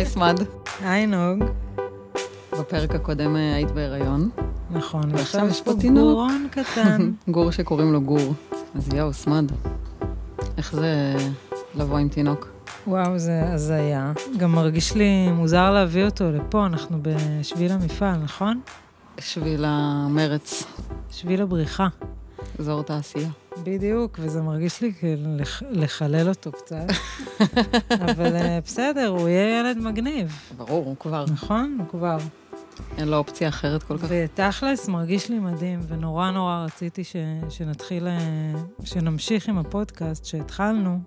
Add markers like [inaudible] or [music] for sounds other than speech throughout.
היי סמד. היי נוג. בפרק הקודם אה, היית בהיריון. נכון, ועכשיו יש פה תינוק. גורון קטן. [laughs] גור שקוראים לו גור. אז יואו, סמד. איך זה לבוא עם תינוק? וואו, זה הזיה. גם מרגיש לי מוזר להביא אותו לפה, אנחנו בשביל המפעל, נכון? שביל המרץ, שביל הבריחה. אזור תעשייה. בדיוק, וזה מרגיש לי כאילו לח- לחלל אותו קצת. [laughs] אבל אה, בסדר, הוא יהיה ילד מגניב, ברור, הוא כבר. נכון? הוא כבר. אין לו אופציה אחרת כל כך. ותכלס, מרגיש לי מדהים, ונורא נורא רציתי ש, שנתחיל, אה, שנמשיך עם הפודקאסט שהתחלנו,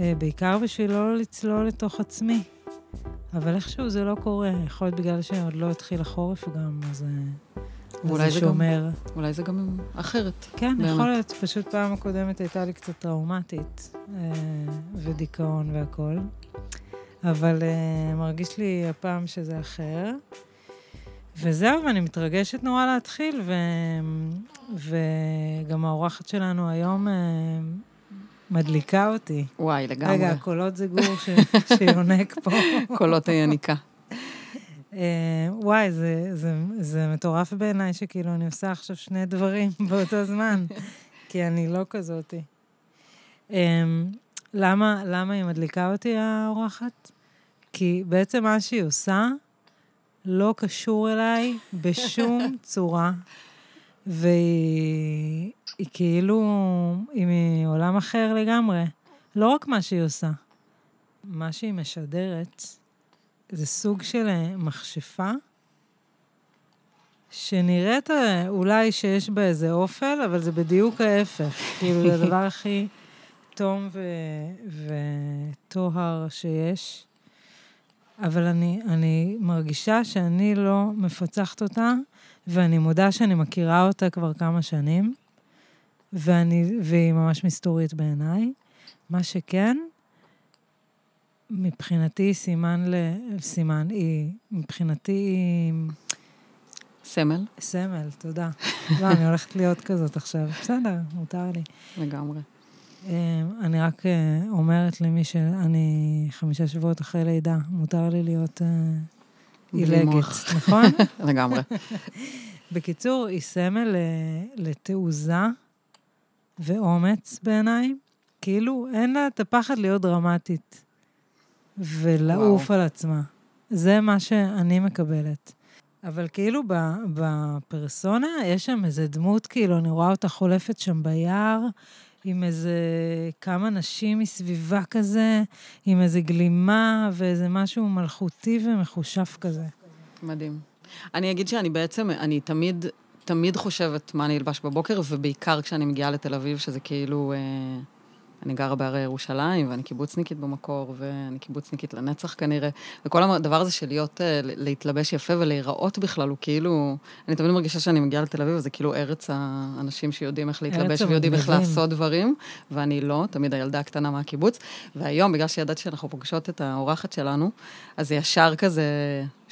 אה, בעיקר בשביל לא לצלול לתוך עצמי. אבל איכשהו זה לא קורה, יכול להיות בגלל שעוד לא התחיל החורף גם, אז, אז ואולי זה זה גם- שומר. אולי זה גם אחרת. כן, באמת. יכול להיות, פשוט פעם הקודמת הייתה לי קצת טראומטית, אה, ודיכאון והכול. אבל אה, מרגיש לי הפעם שזה אחר. וזהו, ואני מתרגשת נורא להתחיל, ו... וגם האורחת שלנו היום אה, מדליקה אותי. וואי, לגמרי. רגע, הקולות זה גור ש... שיונק פה. [laughs] קולות היניקה. אה, וואי, זה, זה, זה מטורף בעיניי שכאילו אני עושה עכשיו שני דברים [laughs] באותו זמן, [laughs] כי אני לא כזאתי. אה, למה, למה היא מדליקה אותי, האורחת? כי בעצם מה שהיא עושה לא קשור אליי בשום [laughs] צורה, והיא היא כאילו, היא מעולם אחר לגמרי. לא רק מה שהיא עושה, מה שהיא משדרת, זה סוג של אה, מכשפה, שנראית אה, אולי שיש בה איזה אופל, אבל זה בדיוק ההפך. [laughs] כאילו, זה הדבר הכי תום ו- וטוהר שיש. אבל אני, אני מרגישה שאני לא מפצחת אותה, ואני מודה שאני מכירה אותה כבר כמה שנים, ואני, והיא ממש מסתורית בעיניי. מה שכן, מבחינתי היא סימן ל... סימן, היא... מבחינתי היא סמל, סמל, תודה. [laughs] לא, אני הולכת להיות כזאת עכשיו. בסדר, מותר לי. לגמרי. אה, אני רק אה, אומרת למי שאני חמישה שבועות אחרי לידה, מותר לי להיות אה, עילגת. נכון? [laughs] לגמרי. בקיצור, היא סמל אה, לתעוזה ואומץ בעיניי. כאילו, אין לה את הפחד להיות דרמטית ולעוף וואו. על עצמה. זה מה שאני מקבלת. אבל כאילו בפרסונה יש שם איזה דמות, כאילו, אני רואה אותה חולפת שם ביער, עם איזה כמה נשים מסביבה כזה, עם איזה גלימה ואיזה משהו מלכותי ומחושף כזה. מדהים. אני אגיד שאני בעצם, אני תמיד, תמיד חושבת מה אני אלבש בבוקר, ובעיקר כשאני מגיעה לתל אביב, שזה כאילו... אה, אני גרה בהרי ירושלים, ואני קיבוצניקית במקור, ואני קיבוצניקית לנצח כנראה. וכל הדבר הזה של להיות, אה, להתלבש יפה ולהיראות בכלל, הוא כאילו... אני תמיד מרגישה שאני מגיעה לתל אביב, וזה כאילו ארץ האנשים שיודעים איך להתלבש ויודעים איך. לעשות דברים, ואני לא, תמיד הילדה הקטנה מהקיבוץ. והיום, בגלל שידעתי שאנחנו פוגשות את האורחת שלנו, אז ישר כזה...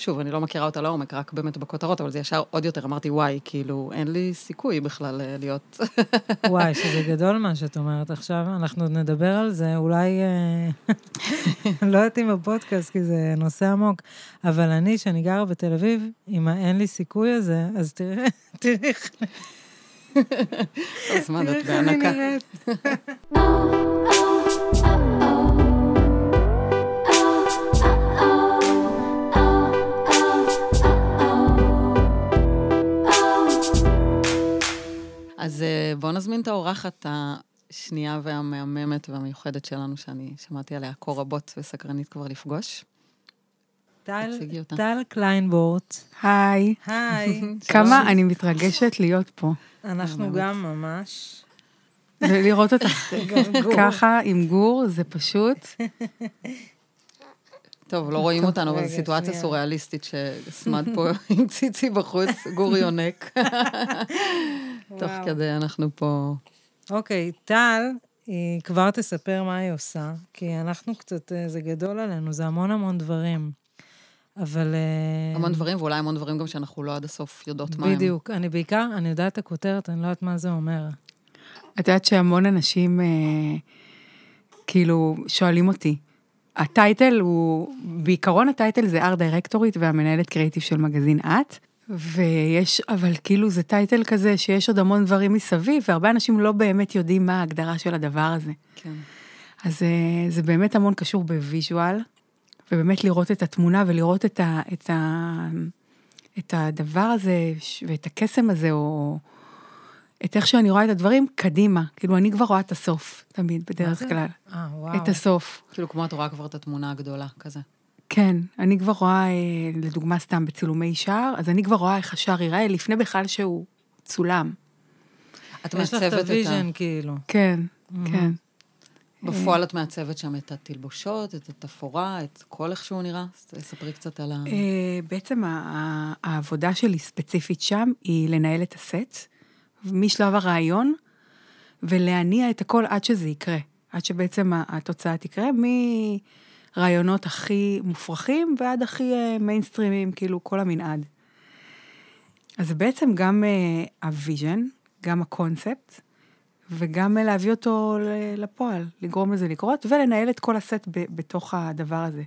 שוב, אני לא מכירה אותה לעומק, רק באמת בכותרות, אבל זה ישר עוד יותר, אמרתי, וואי, כאילו, אין לי סיכוי בכלל אה, להיות... [laughs] וואי, שזה גדול מה שאת אומרת עכשיו, אנחנו עוד נדבר על זה, אולי... אה, [laughs] לא יודעת אם בפודקאסט, כי זה נושא עמוק, אבל אני, שאני גרה בתל אביב, עם האין לי סיכוי הזה, אז תראה, [laughs] תראי איך אז מה, תראי את איך אני בהנקה. אז אה, בואו נזמין את האורחת השנייה והמהממת והמיוחדת שלנו, שאני שמעתי עליה כה רבות וסקרנית כבר לפגוש. טל- קליינבורט, היי, היי. [laughs] כמה אני מתרגשת להיות פה, אנחנו גם ממש. ולראות אותך. [laughs] ככה עם גור, זה פשוט, טוב, לא רואים אותנו, אבל זו סיטואציה. סוריאליסטית שסמד [laughs] פה עם ציצי בחוץ, גור יונק. [laughs] תוך. כדי אנחנו פה... אוקיי, טל, היא כבר תספר מה היא עושה, כי אנחנו קצת, אה, זה גדול עלינו, זה המון המון דברים. אבל... אה, המון דברים, ואולי המון דברים גם שאנחנו לא עד הסוף יודעות מה הם. בדיוק. אני בעיקר, אני יודעת את הכותרת, אני לא יודעת מה זה אומר. את יודעת שהמון אנשים, אה, כאילו, שואלים אותי, ה title הוא, בעיקרון ה title זה art דירקטורית והמנהלת קריאיטיב של מגזין את. ויש, אבל כאילו זה title כזה שיש עוד המון דברים מסביב, והרבה אנשים לא באמת יודעים מה ההגדרה של הדבר הזה. כן. אז אה, זה באמת המון קשור ב visual, ובאמת לראות את התמונה ולראות את, ה, את, ה, את הדבר הזה ואת הקסם הזה, או את איך שאני רואה את הדברים קדימה. כאילו, אני כבר רואה את הסוף, תמיד, בדרך? כלל. אה, וואו. את הסוף. כאילו, כמו את רואה כבר את התמונה הגדולה, כזה. כן, אני כבר רואה, אה, לדוגמה סתם בצילומי שער, אז אני כבר רואה איך השער ייראה לפני בכלל שהוא צולם. את יש לך את מעצבת את ה... ה vision, כאילו. כן, כן. בפועל את מעצבת שם את התלבושות, את התפאורה, את כל איך שהוא נראה? אז תספרי קצת על ה... אה, בעצם העבודה שלי ספציפית שם היא לנהל את הסט, משלב הרעיון, ולהניע את הכל עד שזה יקרה. עד שבעצם התוצאה תקרה, מרעיונות הכי מופרכים ועד הכי אה, מיינסטרימים, כאילו כל המנעד. אז בעצם גם אה, ה vision, גם הקונספט, וגם אה, להביא אותו לפועל, לגרום לזה לקרות, ולנהל את כל הסט בתוך הדבר הזה.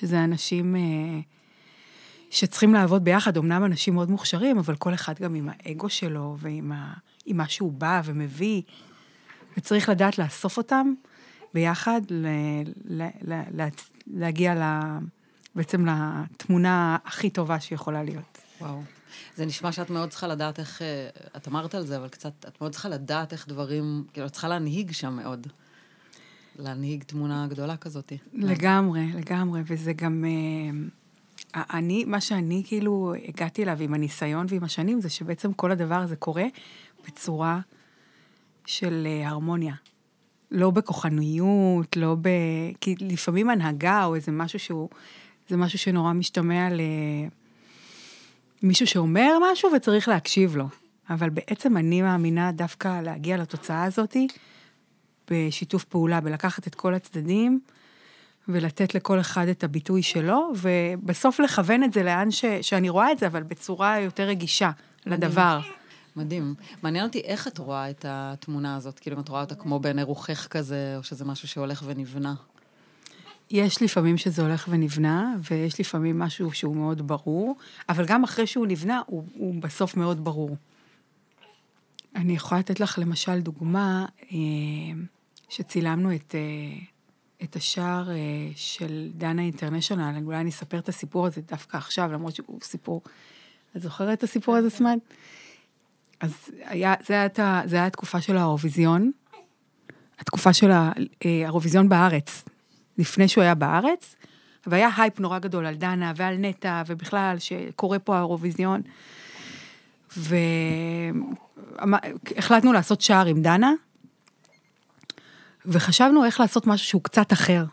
שזה אנשים אה, שצריכים לעבוד ביחד, אמנם אנשים מאוד מוכשרים, אבל כל אחד גם עם האגו שלו ועם ה, עם מה שהוא בא ומביא, וצריך לדעת לאסוף אותם ביחד, ל, ל, ל, לה, להגיע ל, בעצם לתמונה הכי טובה שיכולה להיות. וואו. זה נשמע שאת מאוד צריכה לדעת איך, אה, את אמרת על זה, אבל קצת, את מאוד צריכה לדעת איך דברים, כאילו, את צריכה להנהיג שם מאוד. להנהיג תמונה גדולה כזאת. לגמרי, לגמרי, וזה גם... אני, מה שאני כאילו הגעתי אליו עם הניסיון ועם השנים, זה שבעצם כל הדבר הזה קורה בצורה של אה, הרמוניה. לא בכוחניות, לא ב... כי לפעמים הנהגה או איזה משהו שהוא... זה משהו שנורא משתמע למישהו שאומר משהו וצריך להקשיב לו. אבל בעצם אני מאמינה דווקא להגיע לתוצאה הזאתי בשיתוף פעולה, בלקחת את כל הצדדים ולתת לכל אחד את הביטוי שלו, ובסוף לכוון את זה לאן ש, שאני רואה את זה, אבל בצורה יותר רגישה לדבר. מדהים. מעניין אותי איך את רואה את התמונה הזאת, כאילו אם את רואה אותה כמו בעיני רוחך כזה, או שזה משהו שהולך ונבנה. יש לפעמים שזה הולך ונבנה, ויש לפעמים משהו שהוא מאוד ברור, אבל גם אחרי שהוא נבנה, הוא, הוא בסוף מאוד ברור. אני יכולה לתת לך למשל דוגמה, אה, שצילמנו את, אה, את השער אה, של דנה אינטרנשיונל, אולי אני אספר את הסיפור הזה דווקא עכשיו, למרות שהוא סיפור... את זוכרת את הסיפור הזה, סמן? אז היה, זה היה, זה היה התקופה של האירוויזיון, התקופה של אה, האירוויזיון בארץ, לפני שהוא היה בארץ, והיה הייפ נורא גדול על דנה ועל נטע, ובכלל, שקורה פה האירוויזיון. והחלטנו לעשות שער עם דנה, וחשבנו איך לעשות משהו שהוא קצת אחר.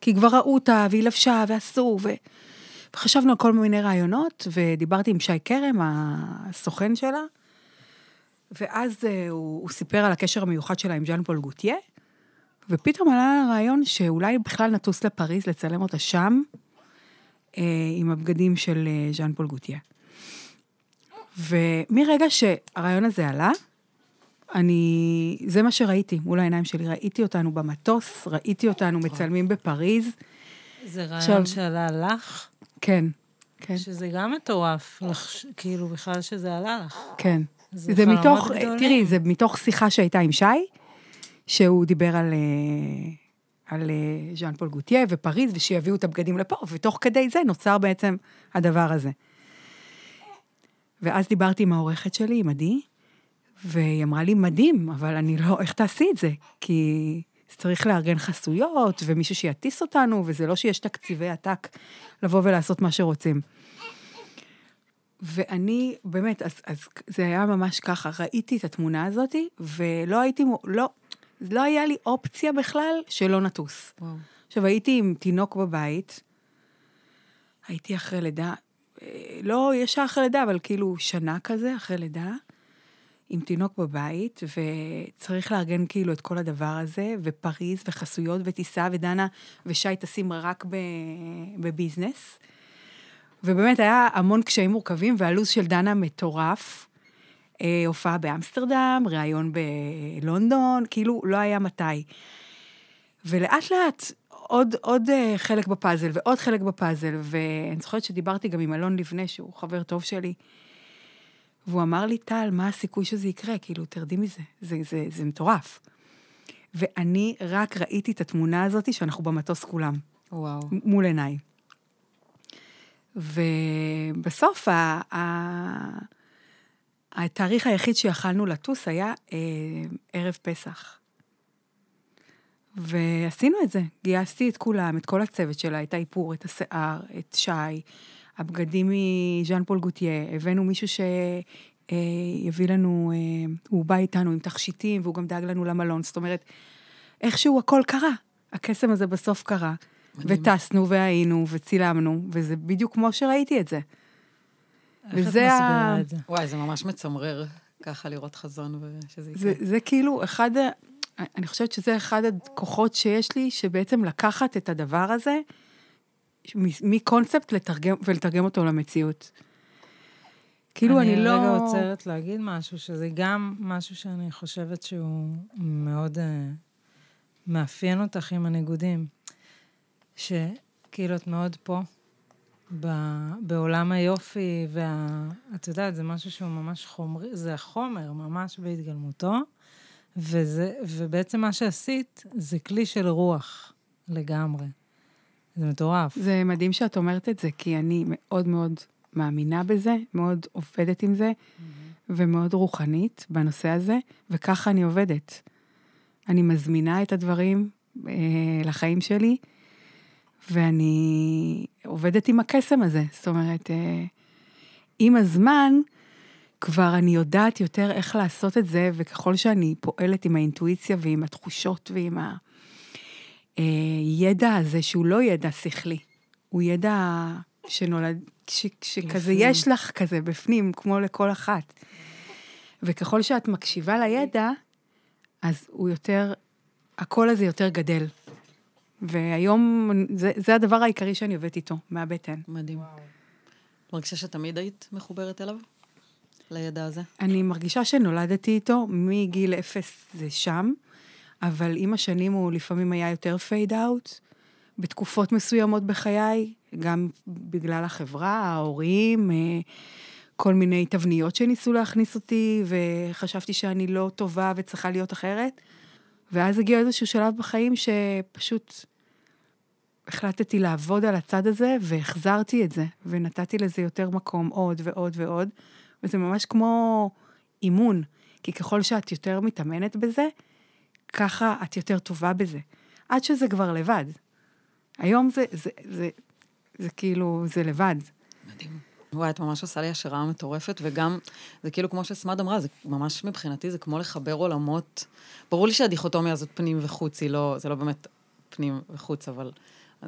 כי כבר ראו אותה, והיא לבשה, ועשו, ו... וחשבנו על כל מיני רעיונות, ודיברתי עם שי כרם, הסוכן שלה, ואז אה, הוא, הוא סיפר על הקשר המיוחד שלה עם ז'אן פול גוטיה, ופתאום עלה הרעיון שאולי בכלל נטוס לפריז לצלם אותה שם, אה, עם הבגדים של אה, ז'אן פול גוטיה. ומרגע שהרעיון הזה עלה, אני, זה מה שראיתי מול העיניים שלי. ראיתי אותנו במטוס, ראיתי אותנו מצלמים בפריז. זה רעיון עכשיו- שעלה לך, כן, כן, שזה גם מטורף, לחש- כאילו בכלל שזה עלה לך. כן. זה זה מתוך, גדולים. תראי, זה מתוך שיחה שהייתה עם שי, שהוא דיבר על, אה, על אה, ז'אן פול גוטיה ופריז, ושיביאו את הבגדים לפה, ותוך כדי זה נוצר בעצם הדבר הזה. ואז דיברתי עם העורכת שלי, עם עדי, והיא אמרה לי, מדהים, אבל אני לא, איך תעשי את זה? כי צריך לארגן חסויות, ומישהו שיטיס אותנו, וזה לא שיש תקציבי עתק לבוא ולעשות מה שרוצים. ואני, באמת, אז, אז זה היה ממש ככה, ראיתי את התמונה הזאת, ולא הייתי, לא, לא היה לי אופציה בכלל שלא נטוס. וואו. עכשיו, הייתי עם תינוק בבית, הייתי אחרי לידה, אה, לא ישר אחרי לידה, אבל כאילו שנה כזה, אחרי לידה, עם תינוק בבית, וצריך לארגן כאילו את כל הדבר הזה, ופריז, וחסויות, וטיסה, ודנה ושי טסים רק בביזנס. ובאמת היה המון קשיים מורכבים, והלו"ז של דנה מטורף. אה, הופעה באמסטרדם, ראיון בלונדון, כאילו לא היה מתי. ולאט לאט עוד, עוד אה, חלק בפאזל ועוד חלק בפאזל, ואני זוכרת שדיברתי גם עם אלון לבנה, שהוא חבר טוב שלי, והוא אמר לי, טל, מה הסיכוי שזה יקרה? כאילו, תרדי מזה, זה, זה, זה מטורף. ואני רק ראיתי את התמונה הזאת שאנחנו במטוס כולם, וואו. מול עיניי. ובסוף, ה- ה- התאריך היחיד שיכלנו לטוס היה אה, ערב פסח. ועשינו את זה, גייסתי את כולם, את כל הצוות שלה, את האיפור, את השיער, את שי, הבגדים מז'אן פול גוטיה, הבאנו מישהו שיביא לנו, אה, הוא בא איתנו עם תכשיטים, והוא גם דאג לנו למלון, זאת אומרת, איכשהו הכל קרה. הקסם הזה בסוף קרה. מדהים. וטסנו והיינו וצילמנו, וזה בדיוק כמו שראיתי את זה. איך את וזה ה- מסבירה את זה? וואי, זה ממש מצמרר ככה לראות חזון ושזה יקרה. זה, זה כאילו אחד, אני חושבת שזה אחד הכוחות שיש לי, שבעצם לקחת את הדבר הזה, מקונספט לתרגם, ולתרגם אותו למציאות. כאילו, אני, לא... אני רגע עוצרת להגיד משהו, שזה גם משהו שאני חושבת שהוא מאוד uh, מאפיין אותך עם הניגודים. שכאילו את מאוד פה, ב, בעולם היופי, ואת יודעת, זה משהו שהוא ממש חומרי, זה החומר ממש בהתגלמותו, וזה, ובעצם מה שעשית זה כלי של רוח לגמרי. זה מטורף. זה מדהים שאת אומרת את זה, כי אני מאוד מאוד מאמינה בזה, מאוד עובדת עם זה, ומאוד רוחנית בנושא הזה, וככה אני עובדת. אני מזמינה את הדברים אה, לחיים שלי, ואני עובדת עם הקסם הזה. זאת אומרת, אה, עם הזמן, כבר אני יודעת יותר איך לעשות את זה, וככל שאני פועלת עם האינטואיציה ועם התחושות ועם הידע הזה, שהוא לא ידע שכלי, הוא ידע שנולד, ש, שכזה בפנים. יש לך כזה בפנים, כמו לכל אחת. וככל שאת מקשיבה לידע, אז הוא יותר, הקול הזה יותר גדל. והיום זה, זה הדבר העיקרי שאני עובדת איתו, מהבטן. מדהים. מרגישה שתמיד היית מחוברת אליו? לידע הזה? אני מרגישה שנולדתי איתו, מגיל אפס זה שם, אבל עם השנים הוא לפעמים היה יותר פייד אאוט, בתקופות מסוימות בחיי, גם בגלל החברה, ההורים, אה, כל מיני תבניות שניסו להכניס אותי, וחשבתי שאני לא טובה וצריכה להיות אחרת. ואז הגיע איזשהו שלב בחיים שפשוט החלטתי לעבוד על הצד הזה, והחזרתי את זה, ונתתי לזה יותר מקום, עוד ועוד ועוד, וזה ממש כמו אימון, כי ככל שאת יותר מתאמנת בזה, ככה את יותר טובה בזה. עד שזה כבר לבד. היום זה, זה, זה, זה כאילו, זה לבד. מדהים. וואי, את ממש עושה לי השראה מטורפת, וגם, זה כאילו כמו שסמד אמרה, זה ממש מבחינתי, זה כמו לחבר עולמות. ברור לי שהדיכוטומיה הזאת פנים וחוץ, היא לא, זה לא באמת פנים וחוץ, אבל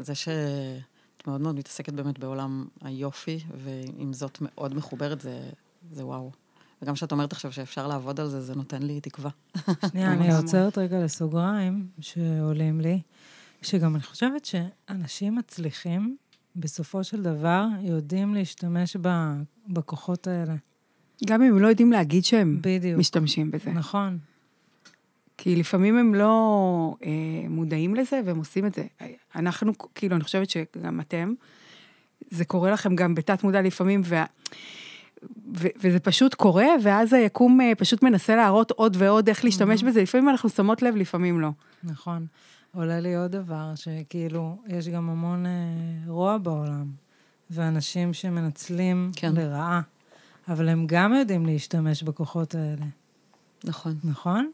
זה שאת מאוד מאוד מתעסקת באמת בעולם היופי, ועם זאת מאוד מחוברת, זה, זה וואו. וגם כשאת אומרת עכשיו שאפשר לעבוד על זה, זה נותן לי תקווה. שנייה, אני. עוצרת רגע לסוגריים שעולים לי, שגם אני חושבת שאנשים מצליחים, בסופו של דבר, יודעים להשתמש ב- בכוחות האלה. גם אם הם לא יודעים להגיד שהם בדיוק. משתמשים בזה. נכון. כי לפעמים הם לא אה, מודעים לזה והם עושים את זה. אנחנו, כאילו, אני חושבת שגם אתם, זה קורה לכם גם בתת מודע לפעמים, וה, ו, וזה פשוט קורה, ואז היקום אה, פשוט מנסה להראות עוד ועוד איך להשתמש בזה. לפעמים אנחנו שמות לב, לפעמים לא. נכון. עולה לי עוד דבר, שכאילו, יש גם המון אה, רוע בעולם, ואנשים שמנצלים כן. לרעה, אבל הם גם יודעים להשתמש בכוחות האלה, נכון. נכון?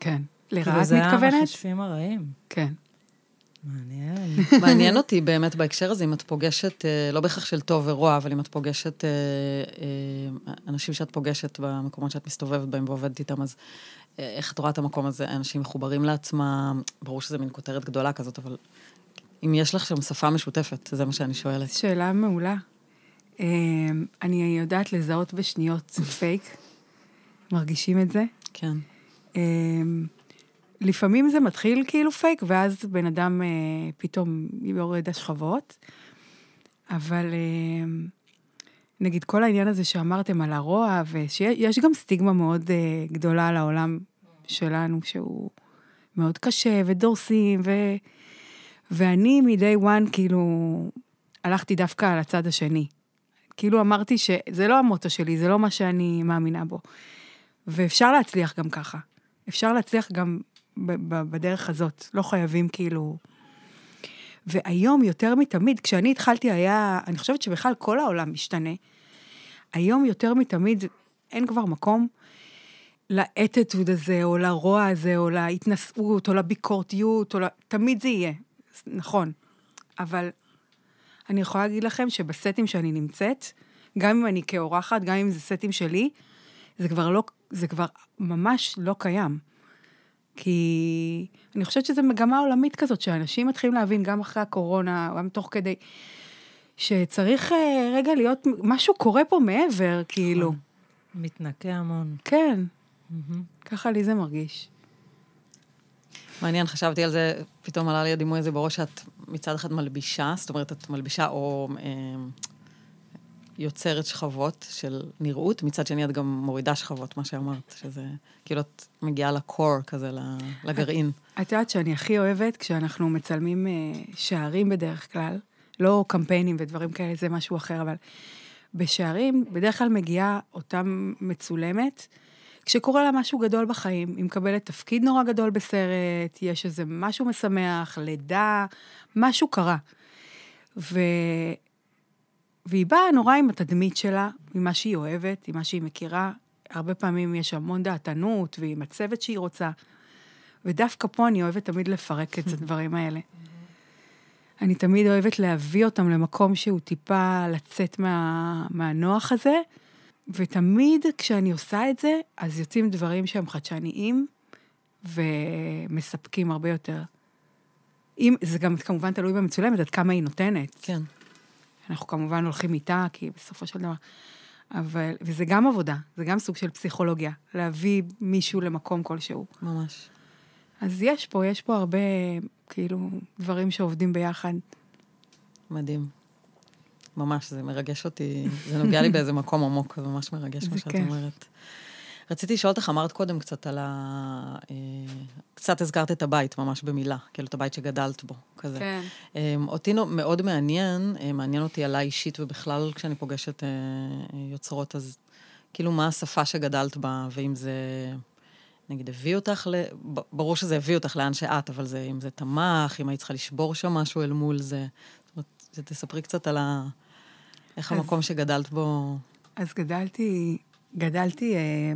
כן. כאילו, לרעה את זה מתכוונת? המחשבים הרעים. כן. מעניין. מעניין אותי באמת בהקשר הזה, אם את פוגשת, אה, לא בהכרח של טוב ורוע, אבל אם את פוגשת אה, אה, אנשים שאת פוגשת במקומות שאת מסתובבת בהם ועובדת איתם, אז איך את רואה את המקום הזה? אנשים מחוברים לעצמם, ברור שזה מין כותרת גדולה כזאת, אבל אם יש לך שם שפה משותפת, זה מה שאני שואלת. שאלה מעולה. אה, אני יודעת לזהות בשניות פייק, מרגישים את זה. כן. לפעמים זה מתחיל כאילו פייק, ואז בן אדם אה, פתאום יורד השכבות. אבל אה, נגיד כל העניין הזה שאמרתם על הרוע, ושיש גם סטיגמה מאוד אה, גדולה על העולם שלנו, שהוא מאוד קשה, ודורסים, ו... ואני מ-day one, כאילו, הלכתי דווקא על הצד השני. כאילו אמרתי שזה לא המוטו שלי, זה לא מה שאני מאמינה בו. ואפשר להצליח גם ככה. אפשר להצליח גם בדרך הזאת. לא חייבים כאילו... והיום יותר מתמיד, כשאני התחלתי היה, אני חושבת שבכלל כל העולם משתנה. היום יותר מתמיד אין כבר מקום לאטיטוד הזה, או לרוע הזה, או להתנשאות, או לביקורתיות, או ל... תמיד זה יהיה, נכון. אבל אני יכולה להגיד לכם שבסטים שאני נמצאת, גם אם אני כאורחת, גם אם זה סטים שלי, זה כבר לא, זה כבר ממש לא קיים. כי אני חושבת שזו מגמה עולמית כזאת, שאנשים מתחילים להבין גם אחרי הקורונה, גם תוך כדי, שצריך אה, רגע להיות, משהו קורה פה מעבר, כאילו. מתנקה המון. כן. ככה לי זה מרגיש. מעניין, חשבתי על זה, פתאום עלה לי הדימוי הזה בראש שאת מצד אחד מלבישה, זאת אומרת, את מלבישה או אה, יוצרת שכבות של נראות, מצד שני את גם מורידה שכבות, מה שאמרת, שזה כאילו את מגיעה לקור כזה, לגרעין. את יודעת שאני הכי אוהבת כשאנחנו מצלמים אה, שערים בדרך כלל, לא קמפיינים ודברים כאלה, זה משהו אחר, אבל בשערים בדרך כלל מגיעה אותה מצולמת, כשקורה לה משהו גדול בחיים, היא מקבלת תפקיד נורא גדול בסרט, יש איזה משהו משמח, לידה, משהו קרה. ו... והיא באה נורא עם התדמית שלה, עם מה שהיא אוהבת, עם מה שהיא מכירה. הרבה פעמים יש המון דעתנות, ועם הצוות שהיא רוצה. ודווקא פה אני אוהבת תמיד לפרק את [laughs] הדברים האלה. אני תמיד אוהבת להביא אותם למקום שהוא טיפה לצאת מה, מהנוח הזה, ותמיד כשאני עושה את זה, אז יוצאים דברים שהם חדשניים ומספקים הרבה יותר. אם, זה גם כמובן תלוי במצולמת, עד כמה היא נותנת. כן. אנחנו כמובן הולכים איתה, כי בסופו של דבר... אבל, וזה גם עבודה, זה גם סוג של פסיכולוגיה, להביא מישהו למקום כלשהו. ממש. אז יש פה, יש פה הרבה, כאילו, דברים שעובדים ביחד. מדהים. ממש, זה מרגש אותי, זה נוגע לי באיזה מקום עמוק, זה ממש מרגש מה שאת כיף. אומרת. רציתי לשאול אותך, אמרת קודם קצת על ה... אה, קצת הזכרת את הבית, ממש במילה, כאילו את הבית שגדלת בו, כזה. כן. אמ, אותי מאוד מעניין, אה, מעניין אותי עליי אישית, ובכלל כשאני פוגשת אה, יוצרות, אז כאילו מה השפה שגדלת בה, ואם זה, נגיד, הביא אותך, ל... ברור שזה הביא אותך לאן שאת, אבל זה, אם זה תמך, אם היית צריכה לשבור שם משהו אל מול זה. זאת אומרת, שתספרי קצת על ה... איך אז- המקום שגדלת בו... אז גדלתי, גדלתי אה,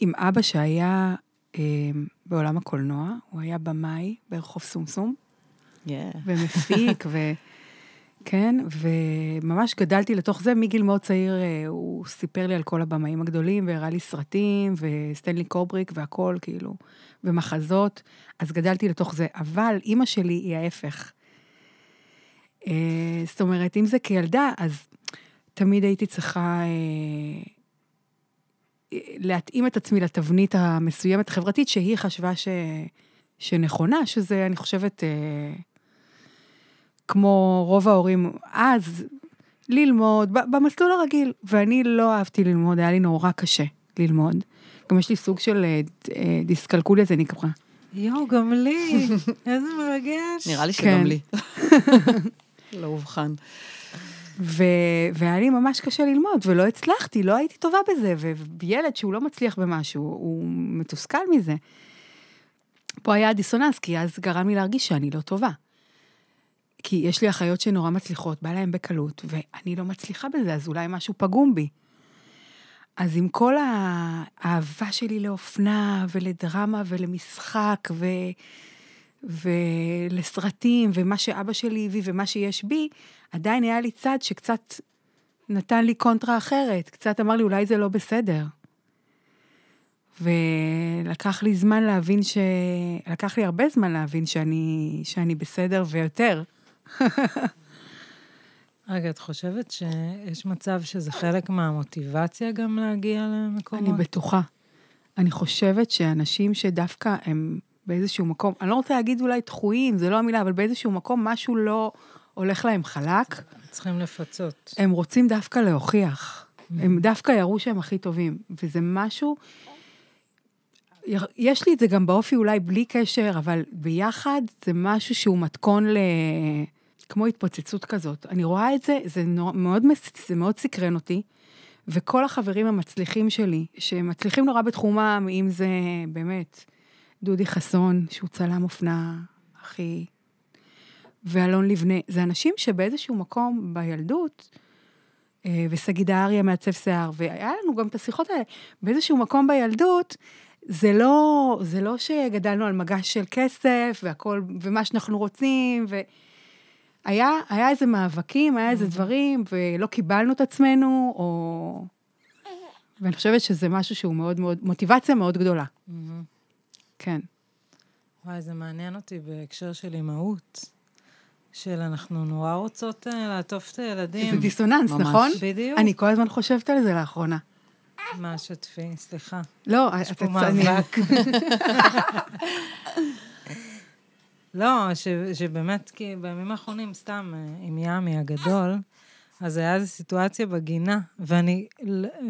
עם אבא שהיה אה, בעולם הקולנוע, הוא היה במאי ברחוב סומסום, Yeah. ומפיק, ו... [laughs] כן, וממש גדלתי לתוך זה מגיל מאוד צעיר, אה, הוא סיפר לי על כל הבמאים הגדולים, והראה לי סרטים, וסטנלי קובריק והכל, כאילו, ומחזות, אז גדלתי לתוך זה. אבל אימא שלי היא ההפך. אה, זאת אומרת, אם זה כילדה, אז תמיד הייתי צריכה אה, להתאים את עצמי לתבנית המסוימת החברתית שהיא חשבה ש... שנכונה, שזה, אני חושבת, אה, כמו רוב ההורים אז, ללמוד ב- במסלול הרגיל. ואני לא אהבתי ללמוד, היה לי נורא קשה ללמוד. גם יש לי סוג של אה, אה, דיסקלקוליה, זה נקרא. יואו, גם לי, איזה מרגש. נראה לי כן. שגם לי. [laughs] לא אובחן. ו... והיה לי ממש קשה ללמוד, ולא הצלחתי, לא הייתי טובה בזה, וילד שהוא לא מצליח במשהו, הוא מתוסכל מזה. פה היה דיסוננס, כי אז גרם לי להרגיש שאני לא טובה. כי יש לי אחיות שנורא מצליחות, בא להן בקלות, ואני לא מצליחה בזה, אז אולי משהו פגום בי. אז עם כל האהבה שלי לאופנה ולדרמה ולמשחק ו... ולסרטים ומה שאבא שלי הביא ומה שיש בי, עדיין היה לי צד שקצת נתן לי קונטרה אחרת, קצת אמר לי, אולי זה לא בסדר. ולקח לי זמן להבין ש... לקח לי הרבה זמן להבין שאני, שאני בסדר ויותר. [laughs] רגע, את חושבת שיש מצב שזה חלק מהמוטיבציה גם להגיע למקומות? אני בטוחה. אני חושבת שאנשים שדווקא הם באיזשהו מקום, אני לא רוצה להגיד אולי דחויים, זה לא המילה, אבל באיזשהו מקום משהו לא הולך להם חלק, צריכים לפצות. הם רוצים דווקא להוכיח. הם דווקא יראו שהם הכי טובים. וזה משהו, יש לי את זה גם באופי אולי בלי קשר, אבל ביחד זה משהו שהוא מתכון ל... כמו התפוצצות כזאת. אני רואה את זה, זה. מאוד. זה מאוד סקרן אותי, וכל החברים המצליחים שלי, שמצליחים נורא בתחומם, אם זה באמת דודי חסון, שהוא צלם אופנה הכי... ואלון לבנה, זה אנשים שבאיזשהו מקום בילדות, אה, ושגיא אריה מעצב שיער, והיה לנו גם את השיחות האלה, באיזשהו מקום בילדות, זה לא, זה לא שגדלנו על מגש של כסף והכל, ומה שאנחנו רוצים, והיה היה איזה מאבקים, היה איזה דברים, ולא קיבלנו את עצמנו, או... ואני חושבת שזה משהו שהוא מאוד מאוד, מוטיבציה מאוד גדולה. כן. וואי, זה מעניין אותי בהקשר של אימהות. של אנחנו נורא רוצות uh, לעטוף את הילדים. זה דיסוננס, ממש. נכון? בדיוק. אני כל הזמן חושבת על זה לאחרונה. מה, שתפי? סליחה. לא, יש פה מאבק. [laughs] לא, ש, שבאמת, כי בימים האחרונים, סתם, אה, עם ימי הגדול, אז היה איזו סיטואציה בגינה, ואני,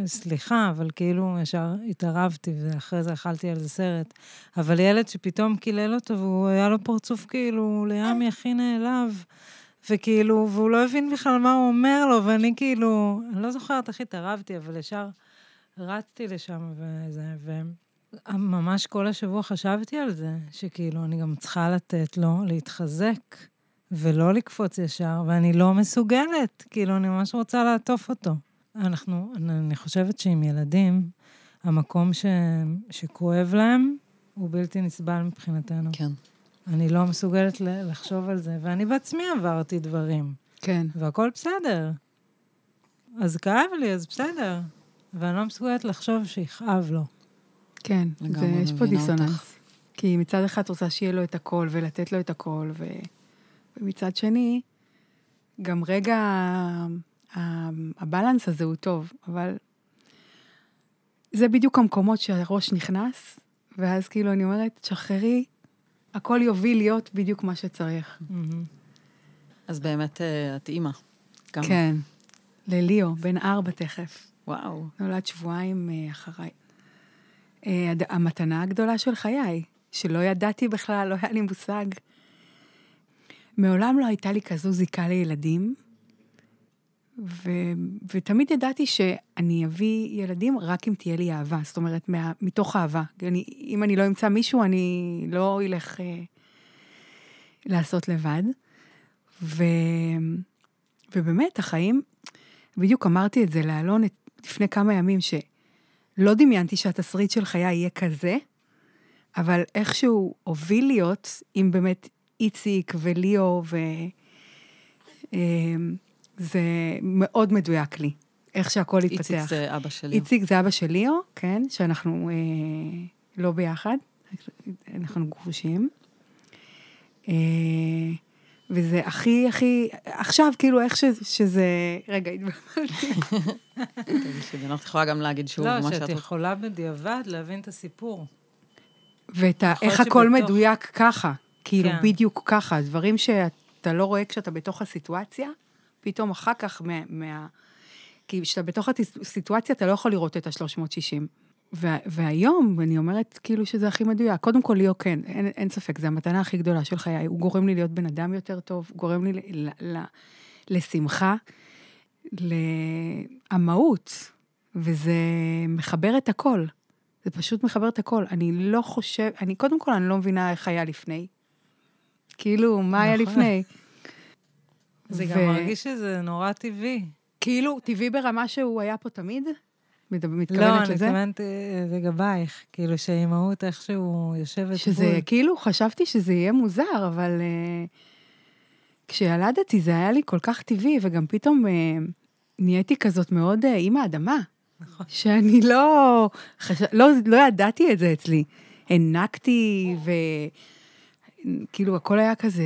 סליחה, אבל כאילו ישר התערבתי, ואחרי זה אכלתי על זה סרט. אבל ילד שפתאום קילל אותו, והוא היה לו פרצוף כאילו, לימי הכי נעלב, וכאילו, והוא לא הבין בכלל מה הוא אומר לו, ואני כאילו, אני לא זוכרת איך התערבתי, אבל ישר רצתי לשם וזה, וממש כל השבוע חשבתי על זה, שכאילו, אני גם צריכה לתת לו להתחזק. ולא לקפוץ ישר, ואני לא מסוגלת, כאילו, אני ממש רוצה לעטוף אותו. אנחנו, אני חושבת שעם ילדים, המקום ש, שכואב להם הוא בלתי נסבל מבחינתנו. כן. אני לא מסוגלת לחשוב על זה, ואני בעצמי עברתי דברים. כן. והכל בסדר. אז כאב לי, אז בסדר. ואני לא מסוגלת לחשוב שיכאב לו. כן, זה, יש פה דיסוננס. אותך. כי מצד אחד רוצה שיהיה לו את הכל ולתת לו את הכל, ו... ומצד שני, גם רגע הבלנס הזה הוא טוב, אבל זה בדיוק המקומות שהראש נכנס, ואז כאילו אני אומרת, תשחררי, הכל יוביל להיות בדיוק מה שצריך. אז באמת אה, את אימא. גם. כן, לליאו, בן ארבע תכף. וואו. נולד שבועיים אה, אחריי. אה, המתנה הגדולה של חיי, שלא ידעתי בכלל, לא היה לי מושג. מעולם לא הייתה לי כזו זיקה לילדים, ו, ותמיד ידעתי שאני אביא ילדים רק אם תהיה לי אהבה, זאת אומרת, מה, מתוך אהבה. אני, אם אני לא אמצא מישהו, אני לא אלך אה, לעשות לבד. ו, ובאמת, החיים, בדיוק אמרתי את זה לאלון לפני כמה ימים, שלא דמיינתי שהתסריט של חיי יהיה כזה, אבל איכשהו הוביל להיות, אם באמת איציק וליאו, וזה אמ, מאוד מדויק לי, איך שהכל התפתח. איציק זה אבא של ליאו. איציק זה אבא של ליאו, כן, שאנחנו אה, לא ביחד, אנחנו גרושים. אה, וזה הכי, הכי, עכשיו, כאילו, איך ש, שזה... רגע, התבלבלתי. [laughs] את יכולה גם להגיד שוב מה שאת... לא, שאת יכולה בדיעבד להבין את הסיפור. ואת איך הכל מדויק ככה. כאילו, כן. בדיוק ככה, דברים שאתה לא רואה כשאתה בתוך הסיטואציה, פתאום אחר כך מה... מה... כי כשאתה בתוך הסיטואציה, אתה לא יכול לראות את ה-360. והיום, אני אומרת כאילו שזה הכי מדויק. קודם כל, ליאו כן, אין, אין ספק, זו המתנה הכי גדולה של חיי. הוא גורם לי להיות בן אדם יותר טוב, גורם לי ל, ל, ל, לשמחה, לעמהות, וזה מחבר את הכל. זה פשוט מחבר את הכל. אני לא חושב, אני קודם כל, אני לא מבינה איך היה לפני. כאילו, מה היה נכון. לפני? זה גם מרגיש שזה נורא טבעי. כאילו, טבעי ברמה שהוא היה פה תמיד? מתכוונת לזה? לא, אני מתכוונת אה, לגבייך, כאילו שהאימהות איכשהו יושבת... שזה, כאילו, חשבתי שזה יהיה מוזר, אבל uh, כשילדתי זה היה לי כל כך טבעי, וגם פתאום uh, נהייתי כזאת מאוד uh, אימא אדמה. נכון. שאני לא, חש... לא, לא ידעתי את זה אצלי. הענקתי, ו... כאילו, הכל היה כזה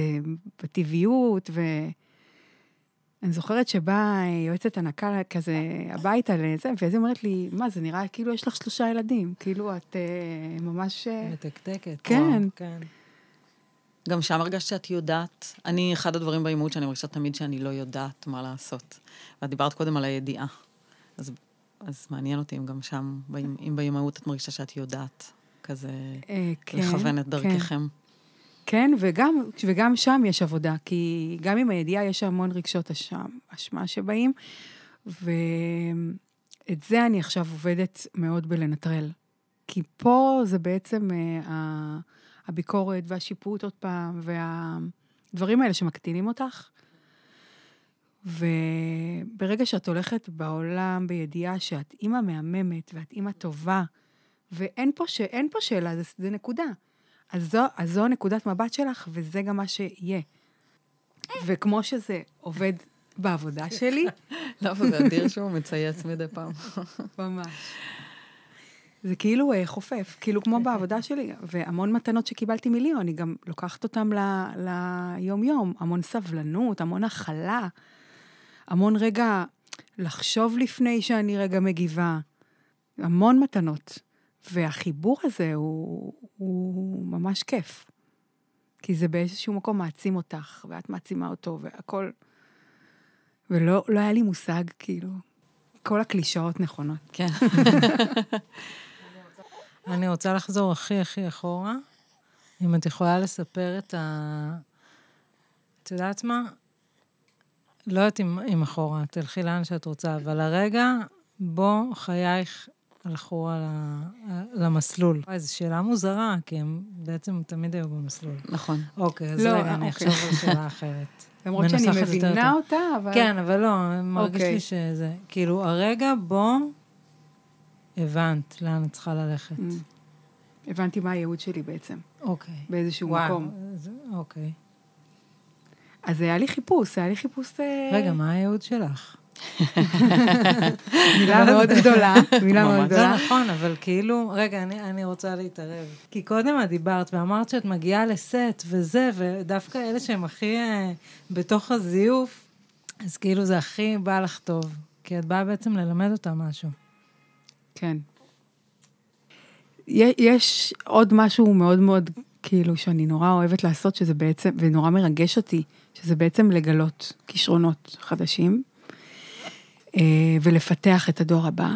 בטבעיות, ואני זוכרת שבאה יועצת הנקה כזה הביתה לזה, ואז היא אומרת לי, מה, זה נראה כאילו יש לך שלושה ילדים, כאילו את uh, ממש... אה, מתקתקת. כן. וואו, כן. גם שם הרגשת שאת יודעת. אני, אחד הדברים באימהות שאני מרגישה תמיד שאני לא יודעת מה לעשות. ואת דיברת קודם על הידיעה. אז, אז מעניין אותי אם גם שם, אם באימהות את מרגישה שאת יודעת כזה אה, כן, לכוון את כן. דרככם. כן, וגם, וגם שם יש עבודה, כי גם עם הידיעה יש המון רגשות אשם, אשמה שבאים, ואת זה אני עכשיו עובדת מאוד בלנטרל. כי פה זה בעצם אה, הביקורת והשיפוט עוד פעם, והדברים האלה שמקטינים אותך. וברגע שאת הולכת בעולם בידיעה שאת אימא מהממת ואת אימא טובה, ואין פה, ש... פה שאלה, זה, זה נקודה. אז זו, אז זו נקודת מבט שלך, וזה גם מה שיהיה. וכמו שזה עובד בעבודה שלי, [laughs] לא, זה אדיר שהוא מצייץ מדי פעם. [laughs] ממש. זה כאילו אה, חופף, כאילו כמו בעבודה שלי, והמון מתנות שקיבלתי מליאו, אני גם לוקחת אותן ליום-יום, המון סבלנות, המון הכלה, המון רגע לחשוב לפני שאני רגע מגיבה, המון מתנות. והחיבור הזה הוא, הוא ממש כיף. כי זה באיזשהו מקום מעצים אותך, ואת מעצימה אותו, והכל... ולא לא היה לי מושג, כאילו, כל הקלישאות נכונות. כן. [laughs] אני רוצה לחזור הכי הכי אחורה. אם את יכולה לספר את ה... את יודעת מה? לא יודעת אם, אם אחורה, תלכי לאן שאת רוצה, אבל הרגע בו חייך הלכו על ה... למסלול. וואי, זו שאלה מוזרה, כי הם בעצם תמיד היו במסלול. נכון. אוקיי, אז לא, רגע, אני אוקיי. אחשוב על שאלה אחרת. [laughs] למרות שאני מבינה. אותה, אבל... כן, אבל לא, מרגיש אוקיי. לי שזה... כאילו, הרגע בו הבנת לאן את צריכה ללכת. Mm. הבנתי מה הייעוד שלי בעצם, אוקיי. באיזשהו וואו, מקום. זה- אוקיי. אז היה לי חיפוש, היה לי חיפוש... אה, רגע, מה הייעוד שלך? מילה מאוד גדולה, מילה מאוד ממש. לא גדולה. נכון, אבל כאילו, רגע, אני, אני רוצה להתערב. כי קודם את דיברת ואמרת שאת מגיעה לסט וזה, ודווקא אלה שהם הכי אה, בתוך הזיוף, אז כאילו זה הכי בא לך טוב. כי את באה בעצם ללמד אותם משהו. כן. יש עוד משהו מאוד מאוד, כאילו, שאני נורא אוהבת לעשות, שזה בעצם, ונורא מרגש אותי, שזה בעצם לגלות כישרונות חדשים, ולפתח את הדור הבא.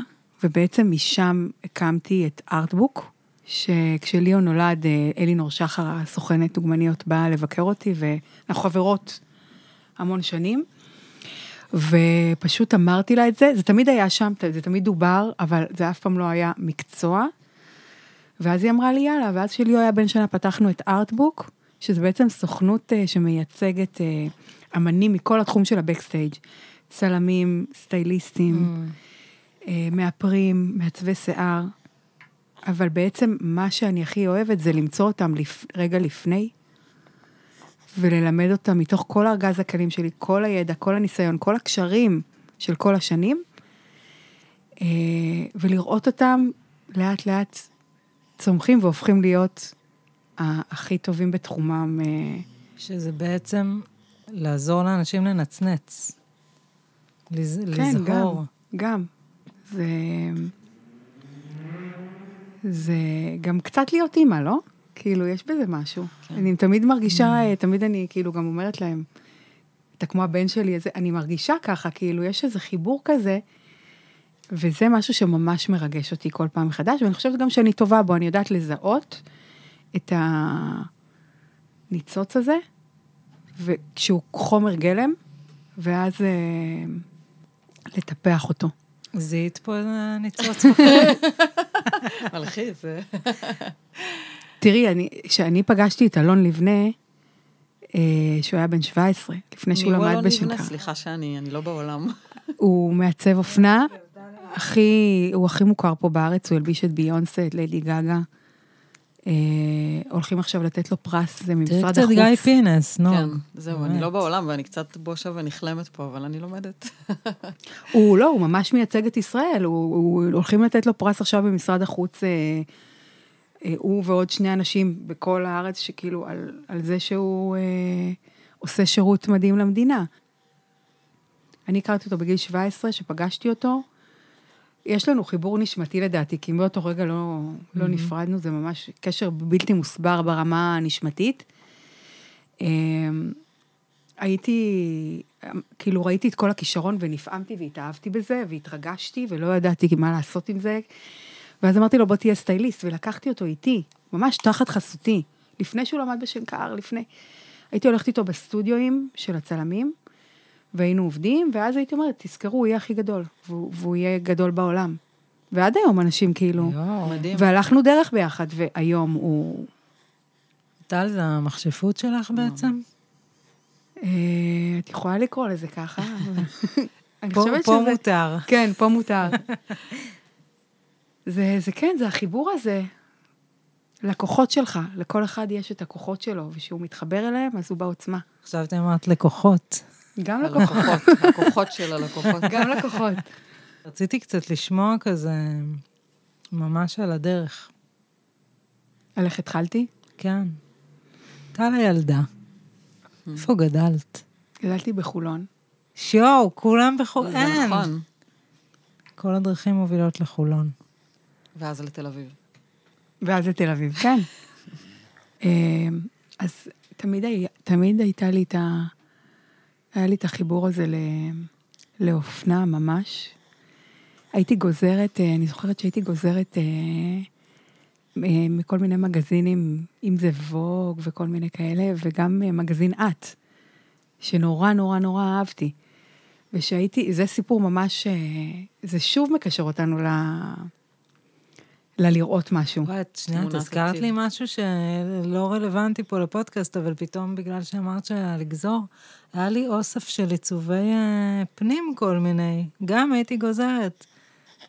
ובעצם משם הקמתי את ארטבוק, שכשליאון נולד, אה, אלינור שחר, הסוכנת דוגמניות, באה לבקר אותי, ואנחנו חברות המון שנים. ופשוט אמרתי לה את זה, זה תמיד היה שם, זה תמיד דובר, אבל זה אף פעם לא היה מקצוע. ואז היא אמרה לי, יאללה, ואז כשליאו היה בן שנה פתחנו את ארטבוק, שזה בעצם סוכנות אה, שמייצגת אה, אמנים מכל התחום של הבקסטייג', צלמים, סטייליסטים, אה, מאפרים, מעצבי שיער, אבל בעצם מה שאני הכי אוהבת זה למצוא אותם לפ... רגע לפני, וללמד אותם מתוך כל ארגז הכלים שלי, כל הידע, כל הניסיון, כל הקשרים של כל השנים, אה, ולראות אותם לאט לאט צומחים והופכים להיות הכי טובים בתחומם. אה, שזה בעצם לעזור לאנשים לנצנץ. לז... כן, לזהור. גם, גם. זה... זה גם קצת להיות אימא, לא? כאילו, יש בזה משהו. כן. אני תמיד מרגישה, Mm. תמיד אני כאילו גם אומרת להם, אתה כמו הבן שלי, איזה, אני מרגישה ככה, כאילו, יש איזה חיבור כזה, וזה משהו שממש מרגש אותי כל פעם מחדש, ואני חושבת גם שאני טובה בו, אני יודעת לזהות את הניצוץ הזה, וכשהוא חומר גלם, ואז אה, לטפח אותו. זיהית פה ניצוץ [laughs] מלחיץ, זה... תראי, אני, כשאני פגשתי את אלון לבנה, אה, שהוא היה בן 17, לפני שהוא מי הוא למד אלון לבנה? בשנקר. סליחה שאני אני לא בעולם. [laughs] הוא מעצב אופנה, הכי, הוא הכי מוכר פה בארץ, הוא הלביש את ביונסה, את ליידי גגה. אה, הולכים עכשיו לתת לו פרס, זה תראי ממשרד קצת החוץ. גיא פינס, נו. כן, זהו, אני. לא בעולם ואני קצת בושה ונכלמת פה, אבל אני לומדת. [laughs] הוא לא, הוא ממש מייצג את ישראל, הוא, הוא, הולכים לתת לו פרס עכשיו במשרד החוץ, אה, אה, הוא ועוד שני אנשים בכל הארץ, שכאילו, על, על זה שהוא אה, עושה שירות מדהים למדינה. אני הכרתי אותו בגיל 17, שפגשתי אותו. יש לנו חיבור נשמתי לדעתי, כי מאותו רגע לא, לא נפרדנו, זה ממש קשר בלתי מוסבר ברמה הנשמתית. אה, הייתי, כאילו ראיתי את כל הכישרון ונפעמתי והתאהבתי בזה והתרגשתי ולא ידעתי מה לעשות עם זה. ואז אמרתי לו, בוא תהיה סטייליסט, ולקחתי אותו איתי, ממש תחת חסותי, לפני שהוא למד בשנקר, לפני... הייתי הולכת איתו בסטודיואים של הצלמים, והיינו עובדים, ואז הייתי אומרת, תזכרו, הוא יהיה הכי גדול, והוא, והוא יהיה גדול בעולם. ועד היום אנשים כאילו... יואו. מדהים. והלכנו דרך ביחד, והיום הוא... טל, זה המכשפות שלך בעצם? אה, את יכולה לקרוא לזה ככה. [laughs] אני פה חושבת פה שזה... מותר. כן, פה מותר. [laughs] זה, זה כן, זה החיבור הזה לכוחות שלך. לכל אחד יש את הכוחות שלו, וכשהוא מתחבר אליהם, אז הוא בעוצמה. חשבתי אמרת לקוחות. גם לקוחות. לקוחות של הלקוחות. גם לקוחות. רציתי קצת לשמוע כזה, ממש על הדרך. על איך התחלתי? כן. טל הילדה. איפה גדלת? גדלתי בחולון. שיואו, כולם בחולון. זה. נכון. כל הדרכים מובילות לחולון. ואז לתל אביב. ואז לתל אביב, כן. [laughs] אמ, אז תמיד, היה- תמיד הייתה לי את ה... היה לי את החיבור הזה ל... לאופנה ממש. הייתי גוזרת, אה, אני זוכרת שהייתי גוזרת אה, אה, מכל מיני מגזינים, אם זה ווג וכל מיני כאלה, וגם מגזין את, שנורא נורא נורא אהבתי. ושהייתי, זה סיפור ממש, זה שוב מקשר אותנו ל... ללראות משהו. וואי, את שנייה, את הזכרת. לי משהו שלא רלוונטי פה לפודקאסט, אבל פתאום בגלל שאמרת שלגזור, היה לי אוסף של עיצובי אה, פנים כל מיני. גם הייתי גוזרת.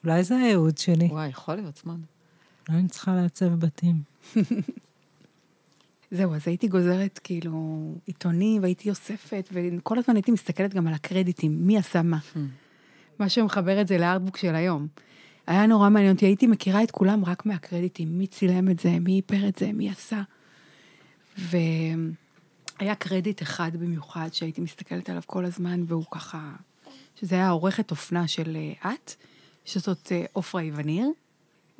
אולי זה הייעוד שלי. וואי, יכול להיות זמן. אולי אני צריכה לעצב בתים. [laughs] זהו, אז הייתי גוזרת כאילו עיתונים, והייתי אוספת, וכל הזמן הייתי מסתכלת גם על הקרדיטים, מי עשה מה. מה שמחבר את זה לארטבוק של היום. היה נורא מעניין אותי, הייתי מכירה את כולם רק מהקרדיטים, מי צילם את זה, מי איפר את זה, מי עשה. והיה קרדיט אחד במיוחד שהייתי מסתכלת עליו כל הזמן, והוא ככה, שזה היה עורכת אופנה של אה, את, שזאת אה, עופרה איווניר.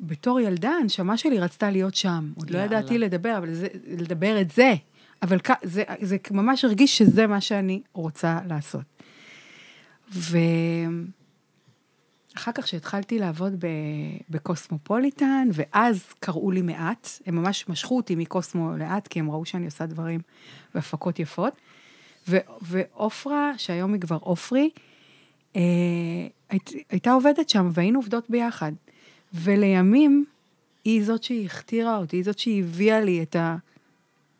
בתור ילדה, הנשמה שלי רצתה להיות שם. עוד לא. ידעתי לדבר, אבל זה, לדבר את זה. אבל כ- זה, זה ממש הרגיש שזה מה שאני רוצה לעשות. ואחר כך שהתחלתי לעבוד ב... בקוסמופוליטן, ואז קראו לי מעט, הם ממש משכו אותי מקוסמו לאט, כי הם ראו שאני עושה דברים והפקות יפות. ועופרה, שהיום היא כבר עופרי, אה, היית, הייתה עובדת שם, והיינו עובדות ביחד. ולימים, היא זאת שהיא הכתירה אותי, היא זאת שהיא הביאה לי את ה...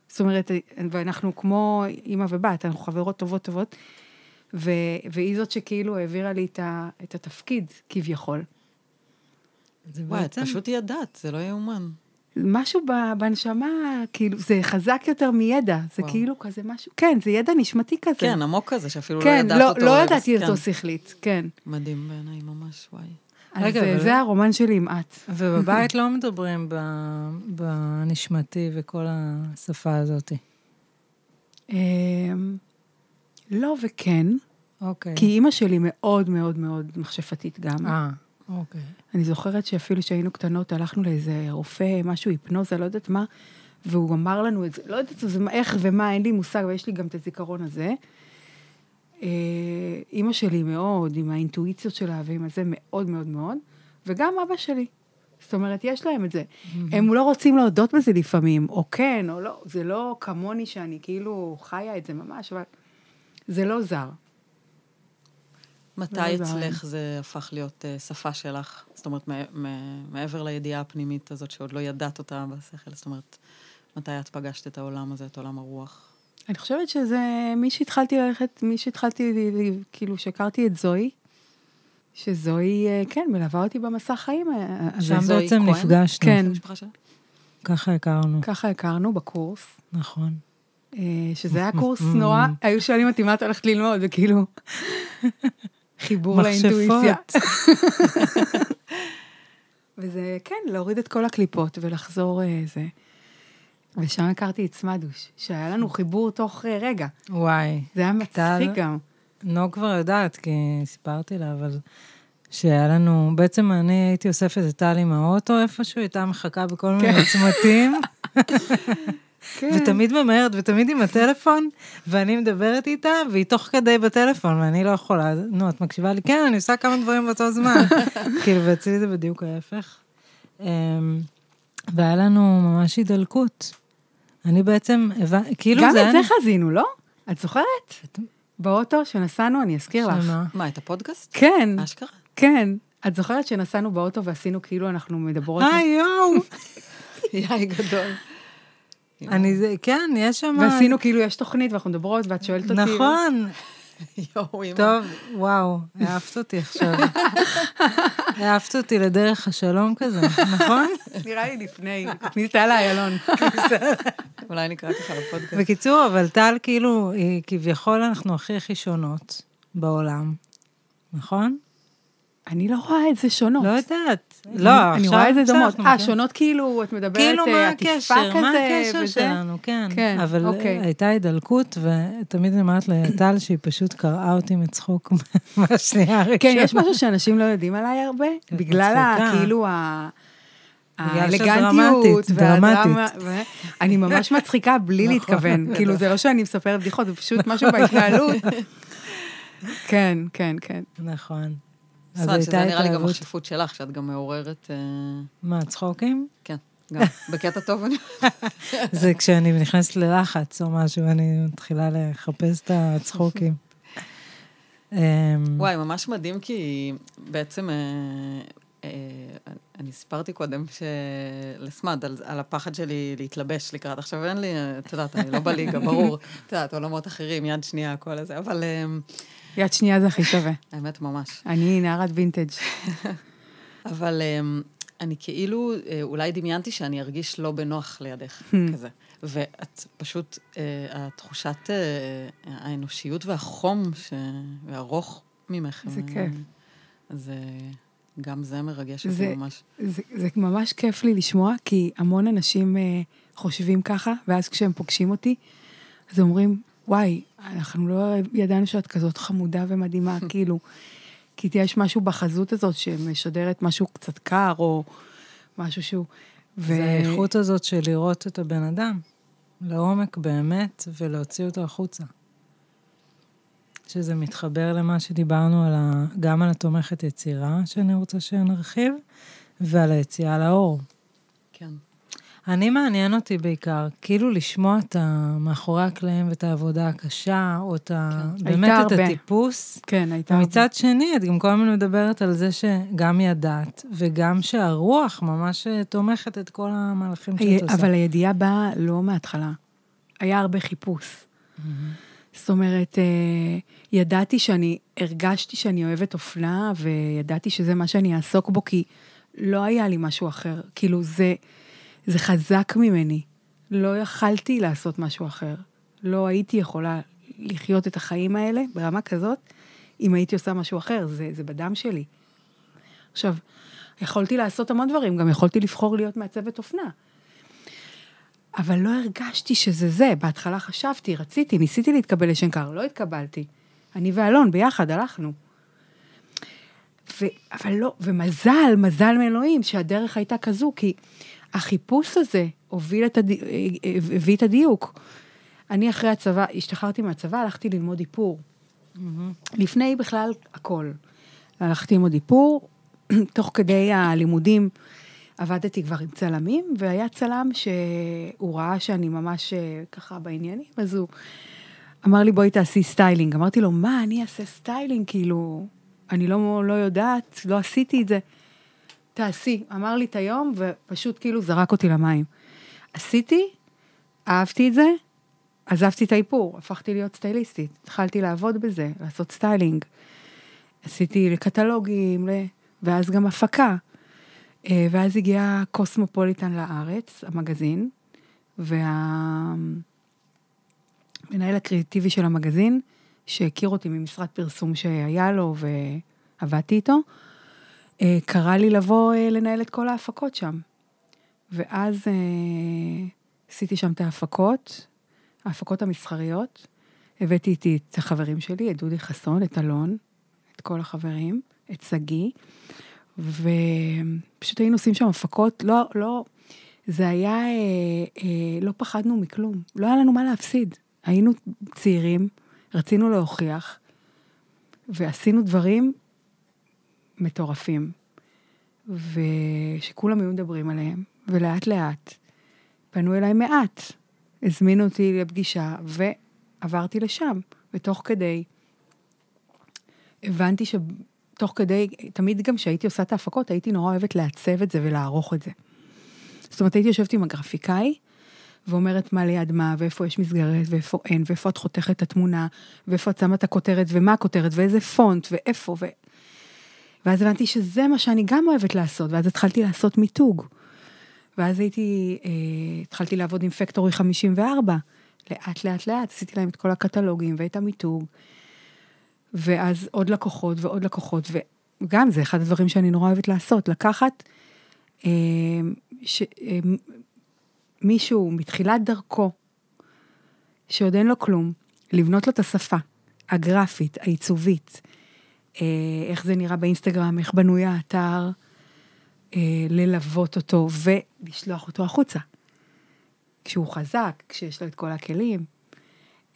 זאת אומרת, ואנחנו כמו אימא ובת, אנחנו חברות טובות טובות, ו... והיא זאת שכאילו העבירה לי את, ה... את התפקיד, כביכול. זה וואי, את בעצם... פשוט ידעת, זה לא יאומן. משהו ב- בנשמה, כאילו, זה חזק יותר מידע, זה וואו. כאילו כזה משהו, כן, זה ידע נשמתי כזה. כן, עמוק כזה, שאפילו לא כן, ידעת לא, אותו. לא. ידעתי כן. אותו שכלית, כן. מדהים בעיניי, ממש, וואי. אז רגע, אה, אבל- זה הרומן שלי עם את. ובבית [laughs] לא מדברים בנשמתי וכל השפה הזאת. לא וכן, אוקיי. כי אימא שלי מאוד מאוד מאוד מכשפתית גם. אה, אוקיי. אני זוכרת שאפילו כשהיינו קטנות, הלכנו לאיזה רופא, משהו היפנוזה, לא יודעת מה, והוא אמר לנו את זה, לא יודעת זה, איך ומה, אין לי מושג, אבל יש לי גם את הזיכרון הזה. אה, אימא שלי מאוד, עם האינטואיציות שלה ועם הזה, מאוד מאוד מאוד, וגם אבא שלי. זאת אומרת, יש להם את זה. הם לא רוצים להודות בזה לפעמים, או כן, או לא, זה לא כמוני שאני כאילו חיה את זה ממש, אבל זה לא זר. מתי לא אצלך זה הפך להיות אה, שפה שלך? זאת אומרת, מעבר לידיעה הפנימית הזאת שעוד לא ידעת אותה בשכל, זאת אומרת, מתי את פגשת את העולם הזה, את עולם הרוח? אני חושבת שזה מי שהתחלתי ללכת, מי שהתחלתי, ל- ל- כאילו, שהכרתי את זוהי, שזוהי, אה, כן, מלווה אותי במסע חיים אה. שם בעצם? נפגשנו. כן. ככה הכרנו, ככה הכרנו בקורס, נכון. אה, שזה היה קורס [laughs] נורא, היו שואלים אותי מה את הולכת ללמוד, וכאילו, [laughs] חיבור לאינטואיציה. [laughs] וזה, כן, להוריד את כל הקליפות ולחזור אה, זה. ושם הכרתי את סמדוש, שהיה לנו חיבור תוך אה, רגע. וואי. זה היה? מצחיק גם. נוג כבר יודעת, כי סיפרתי לה, אבל שהיה לנו, בעצם אני הייתי אוספת את טל עם האוטו איפשהו, הייתה מחכה בכל מיני צמתים, כן. ותמיד ממהרת, ותמיד עם הטלפון, ואני מדברת איתה, והיא תוך כדי בטלפון, ואני לא יכולה, נו, את מקשיבה לי? כן, אני עושה כמה דברים באותו זמן. [laughs] כאילו, ואצלי זה בדיוק ההפך. אמ, והיה לנו ממש הידלקות. אני בעצם, כאילו גם זה... את היה- זה חזינו, לא? את זוכרת? באוטו שנסענו, אני אזכיר לך. מה, את הפודקאסט? כן, אשכרה? כן. את זוכרת שנסענו באוטו ועשינו כאילו אנחנו מדברות... אה, יואו. [laughs] יאי גדול. אני, זה- כן, יש שם... ועשינו כאילו יש תוכנית ואנחנו מדברות ואת שואלת אותי... נכון. [laughs] יואו, אמא. טוב, וואו, העפת אותי עכשיו. [laughs] העפת אותי לדרך השלום כזה, נכון? [laughs] נראה לי לפני, כניסה לאיילון. אולי נקרא ככה לפודקאסט. בקיצור, אבל טל, כאילו, כביכול אנחנו הכי הכי שונות בעולם, נכון? אני לא רואה את זה שונות. לא יודעת. לא, אני רואה את זה דומות. אה, מכירים. שונות כאילו, את מדברת כאילו, אה, מה עטיפה הקשר? מה הקשר? שלנו, כן. כן, אבל אוקיי. הייתה הידלקות, ותמיד אני אומרת לטל שהיא פשוט קרעה אותי מצחוק [laughs] מהשנייה הראשונה. כן, יש משהו שאנשים לא יודעים עליי הרבה, כן, בגלל. כאילו ה... האלגנטיות והדרמה. אני ממש מצחיקה בלי נכון, להתכוון. [laughs] כאילו, זה לא שאני מספרת בדיחות, זה פשוט משהו בהתנהלות. [laughs] כן, כן, כן. נכון. אז שזה נראה לי גם. החשיבות שלך, שאת גם מעוררת... אה, מה, צחוקים? כן, גם. בקטע טוב אני... [laughs] זה כשאני נכנסת ללחץ או משהו, אני מתחילה לחפש את הצחוקים. אמ, וואי, ממש מדהים, כי בעצם, אה, אה, אני סיפרתי קודם לסמד על, על הפחד שלי להתלבש לקראת. עכשיו אין לי, את יודעת, אני לא בליגה, ברור. את יודעת, עולמות אחרים, יד שנייה, כל הזה, אבל אה, יד שנייה זה הכי שווה. [laughs] האמת, ממש. אני נערת וינטג'. [laughs] אבל um, אני כאילו, אה, אולי דמיינתי שאני ארגיש לא בנוח לידך, Hmm. כזה. ואת פשוט, אה, התחושת אה, האנושיות והחום. והרוך ממך. זה כיף. אז אה, גם זה מרגש זה- אותי ממש. זה, זה ממש כיף לי לשמוע, כי המון אנשים אה, חושבים ככה, ואז כשהם פוגשים אותי, אז אומרים, וואי, אנחנו לא ידענו שאת כזאת חמודה ומדהימה, [laughs] כאילו, כי יש משהו בחזות הזאת שמשדרת משהו קצת קר, או משהו שהוא... ו... זה האיכות הזאת של לראות את הבן אדם, לעומק באמת, ולהוציא אותו החוצה. שזה מתחבר למה שדיברנו על ה... גם על התומכת יצירה, שאני רוצה שנרחיב, ועל היציאה לאור. אני מעניין אותי בעיקר, כאילו לשמוע את. מאחורי הקלעים ואת העבודה הקשה, או את ה... כן. באמת את הרבה. הטיפוס. כן, הייתה... ומצד שני, את גם כל הזמן מדברת על זה שגם ידעת, וגם שהרוח ממש אה, תומכת את כל המהלכים שאת עושה. אבל הידיעה באה לא מההתחלה. היה הרבה חיפוש. זאת אומרת, אה, ידעתי שאני, הרגשתי שאני אוהבת אופנה, וידעתי שזה מה שאני אעסוק בו, כי לא היה לי משהו אחר. כאילו, זה, זה חזק ממני. לא יכלתי לעשות משהו אחר. לא הייתי יכולה לחיות את החיים האלה ברמה כזאת, אם הייתי עושה משהו אחר. זה, זה בדם שלי. עכשיו, יכולתי לעשות המון דברים, גם יכולתי לבחור להיות מעצבת אופנה. אבל לא הרגשתי שזה זה. בהתחלה חשבתי, רציתי, ניסיתי להתקבל לשנקר, לא התקבלתי. אני ואלון ביחד הלכנו. ו, אבל לא, ומזל, מזל מאלוהים שהדרך הייתה כזו, כי החיפוש הזה הוביל את הדי, הביא את הדיוק. אני אחרי הצבא, השתחררתי מהצבא, הלכתי ללמוד איפור. לפני בכלל הכל. הלכתי ללמוד איפור, [clears throat] תוך כדי הלימודים עבדתי כבר עם צלמים, והיה צלם שהוא ראה שאני ממש אה, ככה בעניינים, אז הוא אמר לי, בואי תעשי סטיילינג. אמרתי לו, מה, אני אעשה סטיילינג? כאילו, אני לא, לא יודעת, לא עשיתי את זה. תעשי. אמר לי את היום, ופשוט כאילו זרק אותי למים. עשיתי, אהבתי את זה, עזבתי את האיפור, הפכתי להיות סטייליסטית. התחלתי לעבוד בזה, לעשות סטיילינג. עשיתי לקטלוגים. ואז גם הפקה. אה, ואז הגיע קוסמופוליטן לארץ, המגזין, והמנהל הקריאטיבי של המגזין, שהכיר אותי ממשרד פרסום שהיה לו ועבדתי איתו, קרא לי לבוא אה, לנהל את כל ההפקות שם. ואז אה, עשיתי שם את ההפקות, ההפקות המסחריות. הבאתי איתי את החברים שלי, את דודי חסון, את אלון, את כל החברים, את שגיא, ופשוט היינו עושים שם הפקות, לא, לא, זה היה, אה, אה, לא פחדנו מכלום, לא היה לנו מה להפסיד. היינו צעירים, רצינו להוכיח, ועשינו דברים מטורפים. ושכולם היו מדברים עליהם, ולאט לאט פנו אליי מעט. הזמינו אותי לפגישה, ועברתי לשם. ותוך כדי, הבנתי שתוך כדי, תמיד גם כשהייתי עושה את ההפקות, הייתי נורא אוהבת לעצב את זה ולערוך את זה. זאת אומרת, הייתי יושבת עם הגרפיקאי, ואומרת מה ליד מה, ואיפה יש מסגרת, ואיפה אין, ואיפה את חותכת את התמונה, ואיפה את שמה את הכותרת, ומה הכותרת, ואיזה פונט, ואיפה, ו... ואז הבנתי שזה מה שאני גם אוהבת לעשות, ואז התחלתי לעשות מיתוג. ואז הייתי, אה, התחלתי לעבוד עם פקטורי 54, לאט לאט לאט, עשיתי להם את כל הקטלוגים ואת המיתוג, ואז עוד לקוחות ועוד לקוחות, וגם זה אחד הדברים שאני נורא אוהבת לעשות, לקחת אה, ש, אה, מישהו מתחילת דרכו, שעוד אין לו כלום, לבנות לו את השפה הגרפית, העיצובית, איך זה נראה באינסטגרם, איך בנוי האתר, אה, ללוות אותו ולשלוח אותו החוצה. כשהוא חזק, כשיש לו את כל הכלים.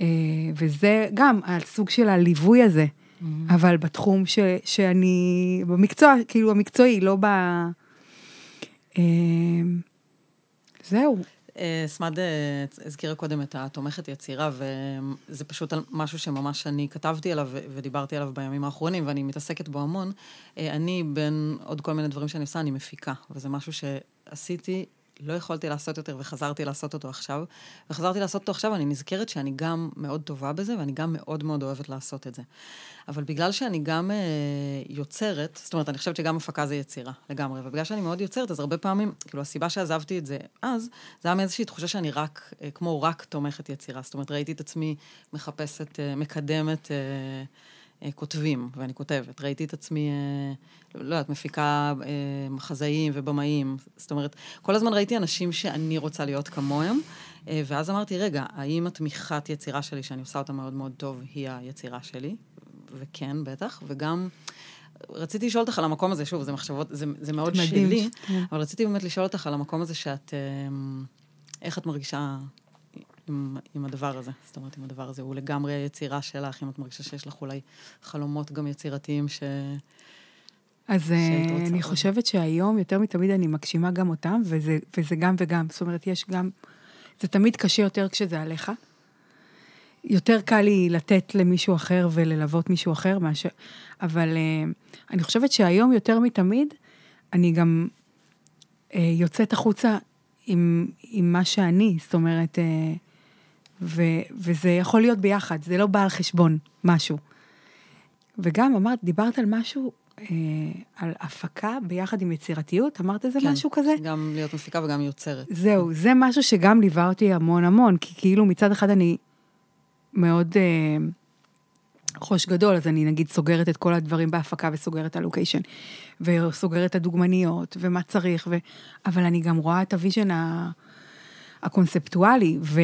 אה, וזה גם הסוג של הליווי הזה, mm-hmm. אבל בתחום ש, שאני, במקצוע, כאילו המקצועי, לא ב... אה, זהו. אה, סמד אה, הזכירה קודם את התומכת יצירה, וזה פשוט משהו שממש אני כתבתי עליו ודיברתי עליו בימים האחרונים, ואני מתעסקת בו המון. אה, אני, בין עוד כל מיני דברים שאני עושה, אני מפיקה, וזה משהו שעשיתי לא יכולתי לעשות יותר וחזרתי לעשות אותו עכשיו. וחזרתי לעשות אותו עכשיו, אני נזכרת שאני גם מאוד טובה בזה, ואני גם מאוד מאוד אוהבת לעשות את זה. אבל בגלל שאני גם אה, יוצרת, זאת אומרת, אני חושבת שגם הפקה זה יצירה, לגמרי, ובגלל שאני מאוד יוצרת, אז הרבה פעמים, כאילו, הסיבה שעזבתי את זה אז, זה היה מאיזושהי תחושה שאני רק, אה, כמו רק תומכת יצירה. זאת אומרת, ראיתי את עצמי מחפשת, אה, מקדמת... אה, כותבים, ואני כותבת. ראיתי את עצמי, אה, לא יודעת, מפיקה אה, מחזאים ובמאים. זאת אומרת, כל הזמן ראיתי אנשים שאני רוצה להיות כמוהם, ואז אמרתי, רגע, האם התמיכת יצירה שלי, שאני עושה אותה מאוד מאוד טוב, היא היצירה שלי? וכן, בטח, וגם... רציתי לשאול אותך על המקום הזה, שוב, זה מחשבות, זה, זה מאוד מדהים. שלי, כן. אבל רציתי באמת לשאול אותך על המקום הזה שאת, איך את מרגישה עם, עם הדבר הזה. זאת אומרת, עם הדבר הזה. הוא לגמרי היצירה שלך, אם את מרגישה שיש לך אולי חלומות גם יצירתיים ש... אז אה, אני חושבת שהיום, יותר מתמיד אני מגשימה גם אותם, וזה, וזה גם וגם. זאת אומרת, יש גם... זה תמיד קשה יותר כשזה עליך. יותר קל לי לתת למישהו אחר וללוות מישהו אחר מאשר... אבל uh, אני חושבת שהיום, יותר מתמיד, אני גם uh, יוצאת החוצה עם, עם מה שאני. זאת אומרת, uh, ו, וזה יכול להיות ביחד, זה לא בא על חשבון משהו. וגם אמרת, דיברת על משהו, אה, על הפקה ביחד עם יצירתיות, אמרת איזה כן, משהו כזה? גם להיות מפיקה וגם יוצרת. זהו, זה משהו שגם ליווה אותי המון המון, כי כאילו מצד אחד אני מאוד אה, חוש גדול, אז אני נגיד סוגרת את כל הדברים בהפקה וסוגרת את הלוקיישן, וסוגרת את הדוגמניות, ומה צריך, ו... אבל אני גם רואה את ה vision הקונספטואלי, ו...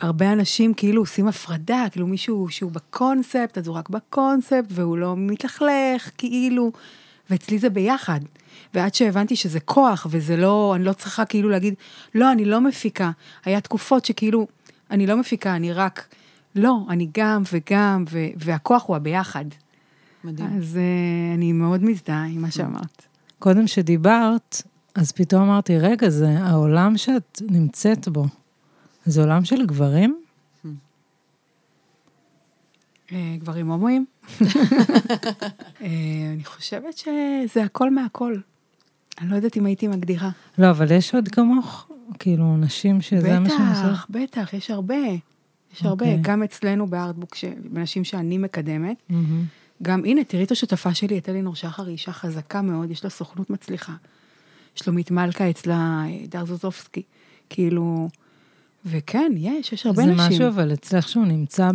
הרבה אנשים כאילו עושים הפרדה, כאילו מישהו שהוא בקונספט, אז הוא רק בקונספט, והוא לא מתלכלך, כאילו, ואצלי זה ביחד. ועד שהבנתי שזה כוח, וזה לא, אני לא צריכה כאילו להגיד, לא, אני לא מפיקה. היה תקופות שכאילו, אני לא מפיקה, אני רק, לא, אני גם וגם, ו, והכוח הוא הביחד. מדהים. אז uh, אני מאוד מזדהה עם מה שאמרת. קודם שדיברת, אז פתאום אמרתי, רגע, זה העולם שאת נמצאת בו. זה עולם של גברים? אה, גברים הומואים. [laughs] אה, אני חושבת שזה הכל מהכל. אני לא יודעת אם הייתי מגדירה. לא, אבל יש עוד כמוך? כאילו, נשים שזה מה שהם עושים? בטח, בטח, יש הרבה. יש הרבה, אוקיי. גם אצלנו בארטבוק, בנשים שאני מקדמת. גם, הנה, תראי את השותפה שלי, את אלינור שחר, היא אישה חזקה מאוד, יש לה סוכנות מצליחה. שלומית מלכה אצלה, דר זוזובסקי. כאילו, וכן, יש, יש הרבה זה נשים. זה משהו, אבל אצלך שהוא נמצא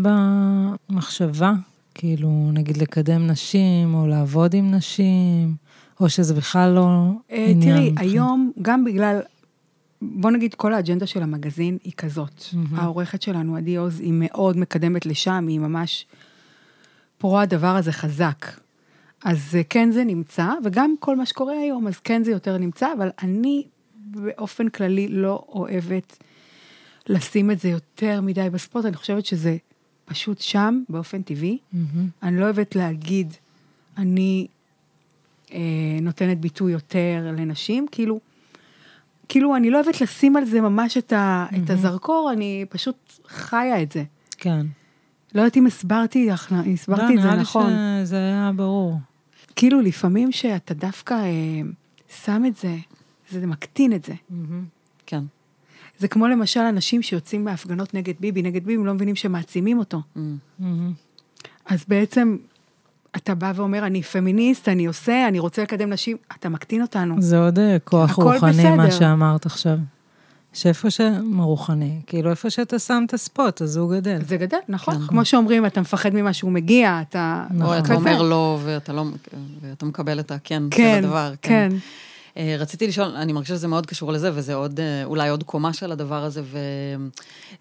במחשבה, כאילו, נגיד לקדם נשים, או לעבוד עם נשים, או שזה בכלל לא אה, עניין. תראי, בכלל. היום, גם בגלל, בוא נגיד, כל האג'נדה של המגזין היא כזאת. Mm-hmm. העורכת שלנו, עדי עוז, היא מאוד מקדמת לשם, היא ממש פרו הדבר הזה חזק. אז אה, כן זה נמצא, וגם כל מה שקורה היום, אז כן זה יותר נמצא, אבל אני באופן כללי לא אוהבת לשים את זה יותר מדי בספורט, אני חושבת שזה פשוט שם, באופן טבעי. Mm-hmm. אני לא אוהבת להגיד, אני אה, נותנת ביטוי יותר לנשים, כאילו, כאילו, אני לא אוהבת לשים על זה ממש את, ה, את הזרקור, אני פשוט חיה את זה. כן. לא יודעת אם הסברתי, הסברתי את זה נכון. לא, נראה לי שזה היה ברור. כאילו, לפעמים שאתה דווקא אה, שם את זה, זה מקטין את זה. כן. זה כמו למשל אנשים שיוצאים מהפגנות נגד ביבי, נגד ביבי, הם לא מבינים שמעצימים אותו. Mm. אז בעצם, אתה בא ואומר, אני פמיניסט, אני עושה, אני רוצה לקדם נשים, אתה מקטין אותנו. זה עוד אה, כוח רוחני, מה בסדר. שאמרת עכשיו. שאיפה ש... מה רוחני? כאילו, איפה שאתה שם את הספוט, אז הוא גדל. זה גדל, נכון. כן. כמו שאומרים, אתה מפחד ממה שהוא מגיע, אתה... או אתה. אומר לא, ואתה לא, ואתה מקבל את הכן כן, של הדבר. כן. אה, רציתי לשאול, אני מרגישה שזה מאוד קשור לזה, וזה עוד, אה, אולי עוד קומה של הדבר הזה,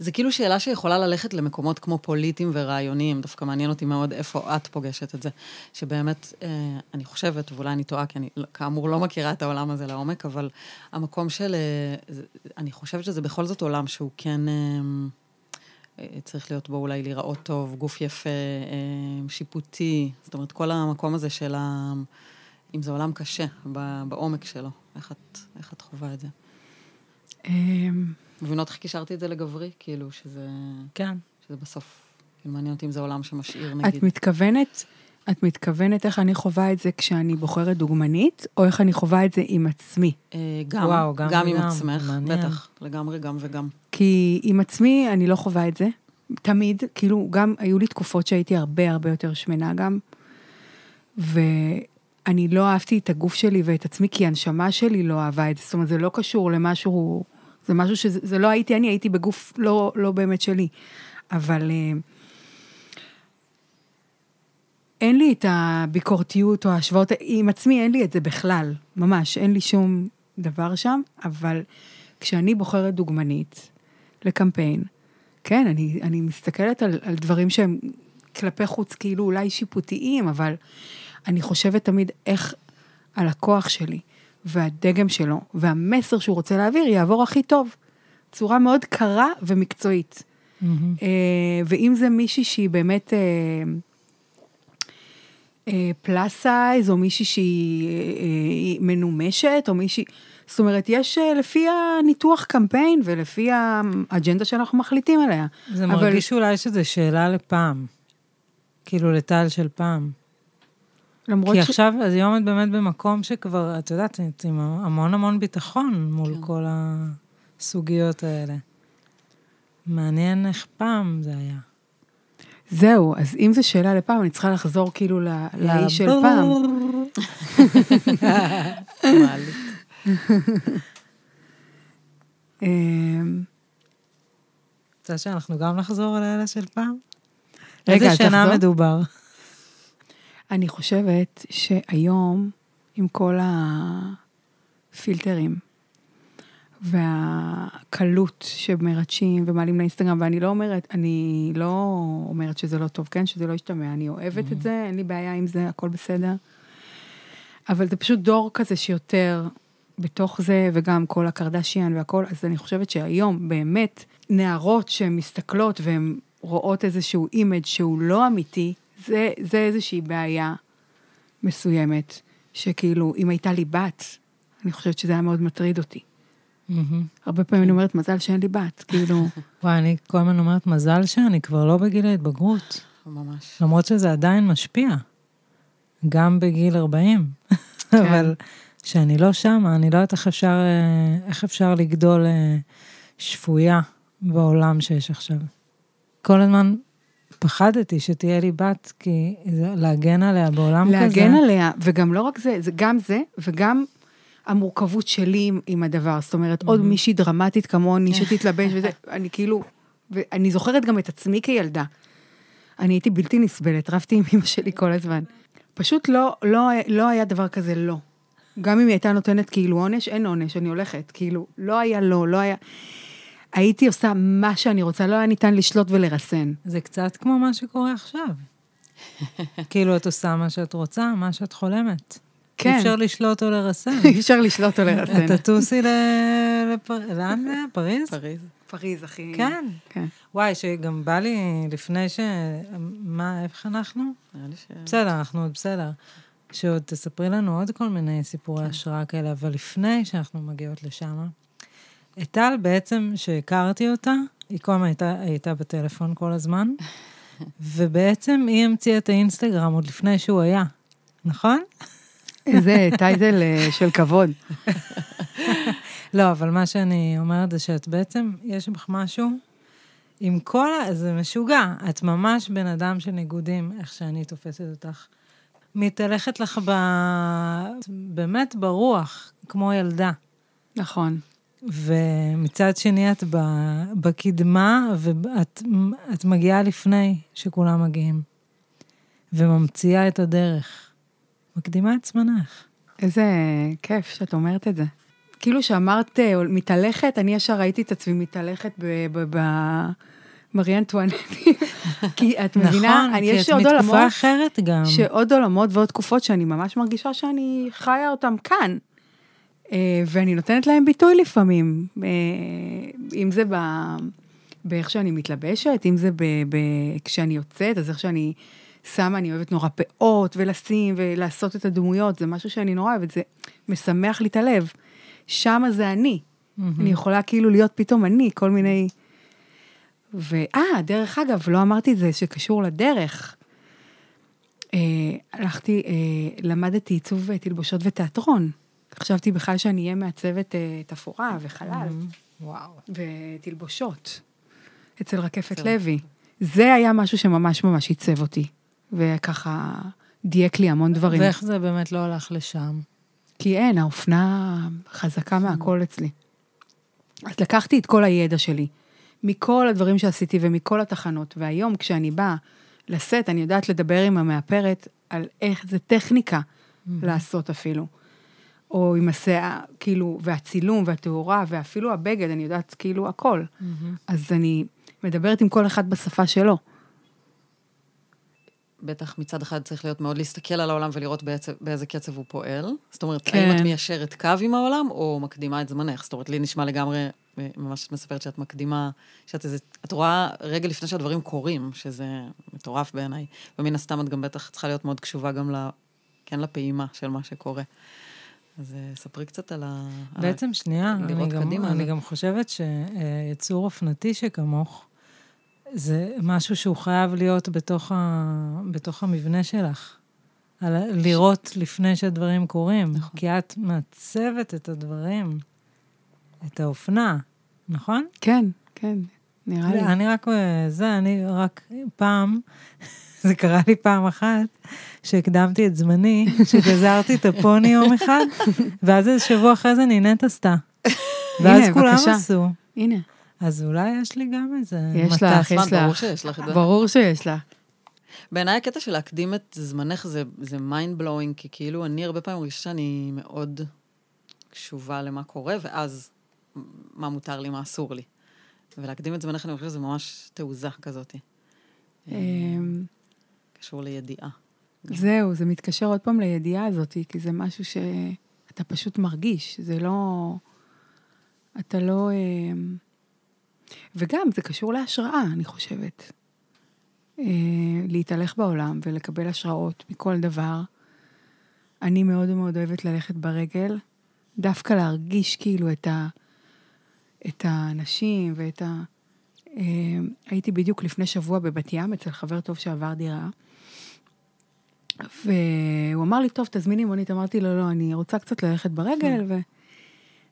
וזה כאילו שאלה שיכולה ללכת למקומות כמו פוליטיים ורעיוניים, דווקא מעניין אותי מאוד איפה את פוגשת את זה. שבאמת, אה, אני חושבת, ואולי אני טועה, כי אני כאמור לא מכירה את העולם הזה לעומק, אבל המקום של, אה, אני חושבת שזה בכל זאת עולם שהוא כן... אה, אה, צריך להיות בו אולי להיראות טוב, גוף יפה, אה, שיפוטי, זאת אומרת, כל המקום הזה של ה... אם זה עולם קשה, בעומק שלו. איך את, איך את חווה את זה? אמ, מבינות איך קישרתי את זה לגברי? כאילו, שזה, כן. שזה בסוף, כאילו, מעניין אותי אם זה עולם שמשאיר, נגיד. את מתכוונת, את מתכוונת איך אני חווה את זה כשאני בוחרת דוגמנית, או איך אני חווה את זה עם עצמי? אה, גם, וואו, גם גם עם עצמך, מעניין. בטח, לגמרי גם וגם. כי עם עצמי אני לא חווה את זה, תמיד, כאילו, גם היו לי תקופות שהייתי הרבה הרבה יותר שמנה גם, ואני לא אהבתי את הגוף שלי ואת עצמי, כי הנשמה שלי לא אהבה את זה, זאת אומרת, זה לא קשור למשהו, זה משהו שזה זה לא הייתי אני, הייתי בגוף לא, לא באמת שלי. אבל אה, אין לי את הביקורתיות או ההשוואות, עם עצמי אין לי את זה בכלל, ממש, אין לי שום דבר שם, אבל כשאני בוחרת דוגמנית לקמפיין, כן, אני, אני מסתכלת על, על דברים שהם כלפי חוץ, כאילו אולי שיפוטיים, אבל אני חושבת תמיד איך הלקוח שלי והדגם שלו והמסר שהוא רוצה להעביר יעבור הכי טוב. צורה מאוד קרה ומקצועית. אה, ואם זה מישהי שהיא באמת פלאס סייז, או מישהי שהיא אה, אה, מנומשת, או מישהי... זאת אומרת, יש אה, לפי הניתוח קמפיין ולפי האג'נדה שאנחנו מחליטים עליה. זה אבל- מרגיש אולי שזו שאלה לפעם. כאילו, לטל של פעם. למרות כי ש... עכשיו, אז היום את באמת במקום שכבר, את יודעת, את עם המון המון ביטחון מול כן. כל הסוגיות האלה. מעניין איך פעם זה היה. זהו, אז אם זו שאלה לפעם, אני צריכה לחזור כאילו ל- לאיש של פעם. מעלית. [laughs] אמ, רוצה שאנחנו גם נחזור על האלה של פעם? רגע, איזה שנה. מדובר? אני חושבת שהיום, עם כל הפילטרים והקלות שמרצ'ים ומעלים לאינסטגרם, ואני לא אומרת, אני לא אומרת שזה לא טוב, כן? שזה לא ישתמע, אני אוהבת את זה, אין לי בעיה עם זה, הכל בסדר. אבל זה פשוט דור כזה שיותר בתוך זה, וגם כל הקרדשיאן והכל, אז אני חושבת שהיום באמת נערות שהן מסתכלות והן רואות איזשהו image שהוא לא אמיתי, זה, זה איזושהי בעיה מסוימת, שכאילו, אם הייתה לי בת, אני חושבת שזה היה מאוד מטריד אותי. מהמם. הרבה פעמים אני אומרת, מזל שאין לי בת, כאילו, [laughs] וואי, אני כל הזמן אומרת, מזל שאני כבר לא בגיל ההתבגרות. ממש. למרות שזה עדיין משפיע. גם בגיל 40. [laughs] אבל שאני לא שמה, אני לא יודעת איך אפשר, אה, איך אפשר לגדול אה, שפויה בעולם שיש עכשיו. כל הזמן פחדתי שתהיה לי בת, כי זה- להגן עליה בעולם כזה. להגן עליה, וגם לא רק זה, זה גם זה, וגם המורכבות שלי עם, עם הדבר. זאת אומרת, עוד מישהי דרמטית כמוני שתתלבש וזה, [laughs] אני כאילו, ואני זוכרת גם את עצמי כילדה. אני הייתי בלתי נסבלת, רבתי עם אמא שלי כל הזמן. פשוט לא, לא, לא היה דבר כזה לא. גם אם היא הייתה נותנת כאילו עונש, אין עונש, אני הולכת. כאילו, לא היה לא, לא היה... הייתי עושה מה שאני רוצה, לא היה ניתן לשלוט ולרסן. זה קצת כמו מה שקורה עכשיו. [laughs] כאילו, את עושה מה שאת רוצה, מה שאת חולמת. כן. אי אפשר לשלוט או לרסן. [laughs] אי אפשר לשלוט או לרסן. את תטוסי ל... לאן? פריז? פריז. פריז, אחי. כן. כן. וואי, שגם בא לי לפני ש... מה, איך אנחנו? נראה לי ש... בסדר, אנחנו עוד בסדר. שעוד תספרי לנו עוד כל מיני סיפורי השראה כאלה, אבל לפני שאנחנו מגיעות לשם, את טל בעצם, שהכרתי אותה, היא כל הזמן הייתה, הייתה בטלפון כל הזמן, [laughs] ובעצם היא המציאה את האינסטגרם עוד לפני שהוא היה, נכון? איזה טייטל אה, של כבוד. [laughs] לא, אבל מה שאני אומרת זה שאת בעצם, יש בך משהו עם כל ה... זה משוגע. את ממש בן אדם של ניגודים, איך שאני תופסת אותך. מתהלכת לך ב... באמת ברוח, כמו ילדה. נכון. ומצד שני את. בקדמה, ואת את מגיעה לפני שכולם מגיעים. וממציאה את הדרך. מקדימה את זמנך. איזה כיף שאת אומרת את זה. כאילו שאמרת אה, מתהלכת, אני ישר ראיתי את עצמי מתהלכת במרי אנטואנטי. [laughs] כי את מבינה, נכון, אני, כי יש את עוד מתקופה עולמות, אחרת גם. שעוד עולמות ועוד תקופות שאני ממש מרגישה שאני חיה אותם כאן. אה, ואני נותנת להם ביטוי לפעמים, אה, אם זה ב... באיך שאני מתלבשת, אם זה ב... ב... כשאני יוצאת, אז איך שאני שמה, אני אוהבת נורא פאות ולשים ולעשות את הדמויות, זה משהו שאני נורא אוהבת, זה משמח לי את הלב. שמה זה אני. אני יכולה כאילו להיות פתאום אני, כל מיני... ואה, דרך אגב, לא אמרתי את זה שקשור לדרך. אה, הלכתי, אה, למדתי עיצוב תלבושות ותיאטרון. חשבתי בכלל שאני אהיה מעצבת אה, תפאורה וחלל. וואו. ותלבושות, אצל רקפת לוי. זה היה משהו שממש ממש עיצב אותי, וככה דייק לי המון דברים. ואיך זה באמת לא הלך לשם? כי אין, האופנה חזקה מהכל אצלי. אז לקחתי את כל הידע שלי, מכל הדברים שעשיתי ומכל התחנות, והיום כשאני באה לסט, אני יודעת לדבר עם המאפרת על איך זה טכניקה לעשות אפילו. או עם השיער, כאילו, והצילום והתאורה, ואפילו הבגד, אני יודעת כאילו הכל. אז אני מדברת עם כל אחד בשפה שלו. בטח מצד אחד צריך להיות מאוד להסתכל על העולם ולראות בעצב, באיזה קצב הוא פועל. זאת אומרת, כן. האם את מיישרת קו עם העולם, או מקדימה את זמנך? זאת אומרת, לי נשמע לגמרי, אה, ממש את מספרת שאת מקדימה, שאת איזה, את רואה רגע לפני שהדברים קורים, שזה מטורף בעיניי. ומן הסתם את גם בטח צריכה להיות מאוד קשובה גם ל... כן, לפעימה של מה שקורה. אז אה, ספרי קצת על ה... בעצם, שנייה, אני גם, קדימה, אני גם חושבת שיצור אופנתי שכמוך, זה משהו שהוא חייב להיות בתוך, ה, בתוך המבנה שלך. על, לראות לפני שהדברים קורים. נכון. כי את מעצבת את הדברים, את האופנה, נכון? כן, כן, נראה לי. אני רק, אה, זה, אני רק פעם, [laughs] זה קרה לי פעם אחת, שהקדמתי את זמני, שגזרתי את הפוני יום אחד, [laughs] ואז איזה שבוע אחרי זה נינט עשתה. [laughs] ואז הנה, כולם בבקשה. עשו. הנה, אז אולי יש לי גם איזה יש. לך, יש זמן, ברור לך. שיש לך את זה. ברור שיש לה. בעיניי הקטע של להקדים את זמנך זה, זה mind blowing, כי כאילו אני הרבה פעמים מרגישה שאני מאוד קשובה למה קורה, ואז מה מותר לי, מה אסור לי. ולהקדים את זמנך, אני חושבת שזה ממש תעוזה כזאת. אמ, קשור לידיעה. זהו, זה מתקשר עוד פעם לידיעה הזאת, כי זה משהו שאתה פשוט מרגיש, זה לא... אתה לא... אמ, וגם, זה קשור להשראה, אני חושבת. אה, להתהלך בעולם ולקבל השראות מכל דבר. אני מאוד מאוד אוהבת ללכת ברגל, דווקא להרגיש כאילו את, ה, את האנשים ואת ה... אה, הייתי בדיוק לפני שבוע בבת ים אצל חבר טוב שעבר דירה, והוא אמר לי, טוב, תזמיני מונית. אמרתי לו, לא, אני רוצה קצת ללכת ברגל, ו...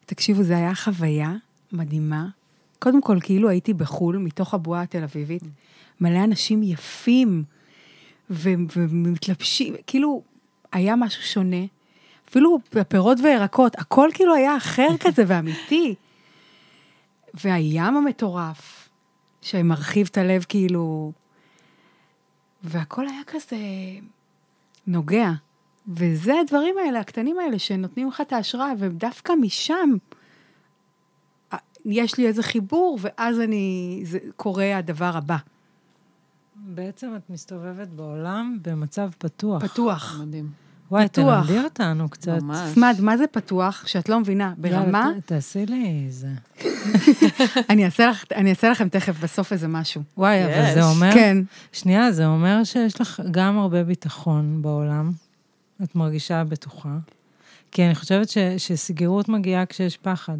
תקשיבו, זו הייתה חוויה מדהימה. קודם כל, כאילו הייתי בחו"ל, מתוך הבועה התל אביבית, מלא אנשים יפים ו- ומתלבשים, כאילו, היה משהו שונה. אפילו הפירות וירקות, הכל כאילו היה אחר [laughs] כזה ואמיתי. והים המטורף, שמרחיב את הלב כאילו, והכל היה כזה נוגע. וזה הדברים האלה, הקטנים האלה, שנותנים לך את ההשראה, ודווקא משם יש לי איזה חיבור, ואז אני, זה קורה הדבר הבא. בעצם את מסתובבת בעולם במצב פתוח. פתוח. מדהים. וואי, פתוח. תלמדי אותנו קצת. ממש. סמד, מה זה פתוח? שאת לא מבינה, ברמה, יאללה, ת- תעשי לי זה. [laughs] אני אעשה לך- אני אעשה לכם תכף בסוף איזה משהו. וואי, אבל זה יש. אומר... כן, שנייה, זה אומר שיש לך גם הרבה ביטחון בעולם, את מרגישה בטוחה? כי אני חושבת ש, שסגירות מגיעה כשיש פחד,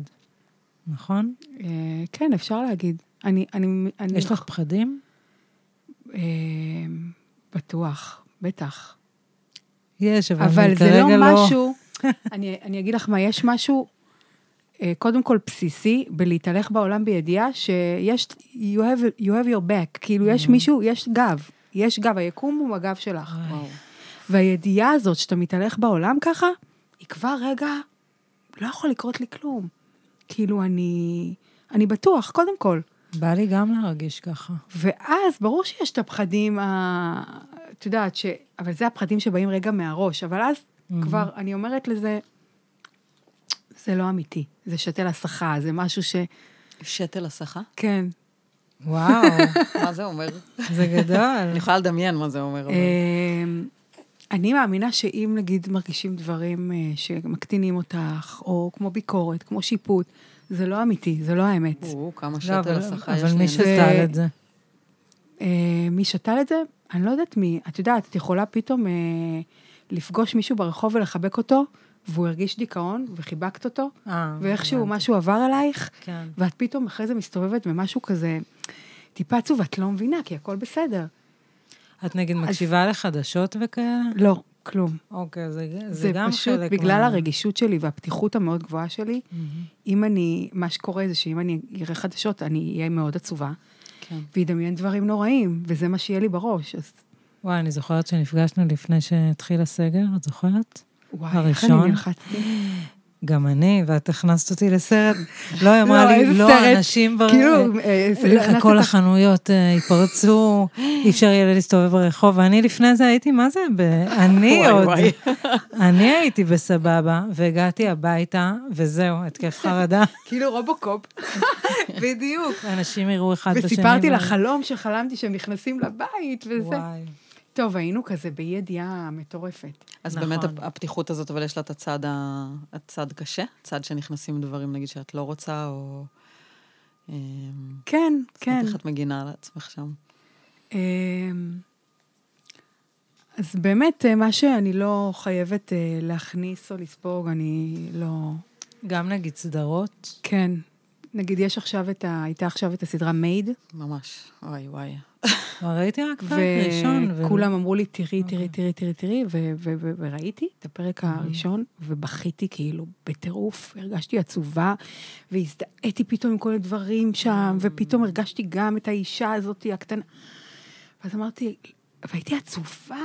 נכון? אה, כן, אפשר להגיד. אני... אני, אני יש לך פחדים? אה, בטוח, בטח. יש, אבל, אבל זה כרגע לא משהו... [laughs] אני, אני אגיד לך מה, יש משהו, אה, קודם כל בסיסי, בלהתהלך בעולם בידיעה שיש, you have, you have your back, כאילו יש Mm. מישהו, יש גב, יש גב, היקום הוא הגב שלך. וואו. והידיעה הזאת שאתה מתהלך בעולם ככה, היא כבר רגע, לא יכול לקרות לי כלום. כאילו, אני, אני בטוח, קודם כל. בא לי גם להרגיש ככה. ואז, ברור שיש את הפחדים, ה... את יודעת, ש... אבל זה הפחדים שבאים רגע מהראש, אבל אז Mhm. כבר, אני אומרת לזה, זה לא אמיתי, זה שתל הסחה, זה משהו ש... שתל הסחה? כן. וואו, [laughs] מה זה אומר? זה גדול. אני יכולה לדמיין מה זה אומר. אמ, אני מאמינה שאם נגיד מרגישים דברים אה, שמקטינים אותך, או כמו ביקורת, כמו שיפוט, זה לא אמיתי, זה לא האמת. או, כמה לא, שתל אבל, הסחה יש אבל לי. מי שתל את זה? אה, מי שתל את זה? אני לא יודעת מי. את יודעת, את יכולה פתאום אה, לפגוש מישהו ברחוב ולחבק אותו, והוא הרגיש דיכאון, וחיבקת אותו, אה, ואיכשהו הבנתי. משהו עבר עלייך, כן. ואת פתאום אחרי זה מסתובבת במשהו כזה טיפה עצוב, ואת לא מבינה, כי הכל בסדר. את נגיד מקשיבה לחדשות וכאלה? לא, כלום. אוקיי, זה, זה, זה גם פשוט חלק בגלל מה- הרגישות שלי והפתיחות המאוד גבוהה שלי, מהמם. אם אני, מה שקורה זה שאם אני אראה חדשות, אני אהיה מאוד עצובה, כן. וידמיין דברים נוראים, וזה מה שיהיה לי בראש. אז וואי, אני זוכרת שנפגשנו לפני שהתחיל הסגר, את זוכרת? וואי, איך הראשון? אני נלחצתי. גם אני, ואת הכנסת אותי לסרט. לא, היא אמרה לא, לי, לא. אנשים בר... כאילו, אה, איך הכנסת כל החנויות אה, התפרצו, אי אפשר יהיה להסתובב ברחוב, ואני לפני זה הייתי, מה זה. [laughs] אני עוד. [laughs] אני הייתי בסבבה, והגעתי הביתה, וזהו, התקף חרדה. [laughs] כאילו רובוקופ. בדיוק. אנשים יראו אחד בשני. וסיפרתי ו- לה חלום שחלמתי שהם נכנסים לבית וזה. וואי. טוב, היינו כזה באי ידיעה מטורפת. אז נכון. באמת הפ- הפתיחות הזאת, אבל יש לה את הצד, ה... הצד קשה? צד שנכנסים דברים, נגיד, שאת לא רוצה, או... אמ, כן, זאת כן. אומרת, איך את מגינה על עצמך שם? אמ, אז באמת, אה, מה שאני לא חייבת אה, להכניס או לספוג, אני לא... גם נגיד סדרות. כן. נגיד, יש עכשיו את ה... הייתה עכשיו את הסדרה מייד, ממש. וואי, וואי. [laughs] ראיתי רק פרק ראשון. וכולם אמרו לי, תראי, תראי, אוקיי. תראי, תראי, תראי, וראיתי את הפרק הראשון, ובכיתי כאילו בטירוף, הרגשתי עצובה, והזדהיתי פתאום עם כל הדברים שם, ופתאום הרגשתי גם את האישה הזאת הקטנה. ואז אמרתי, והייתי עצובה,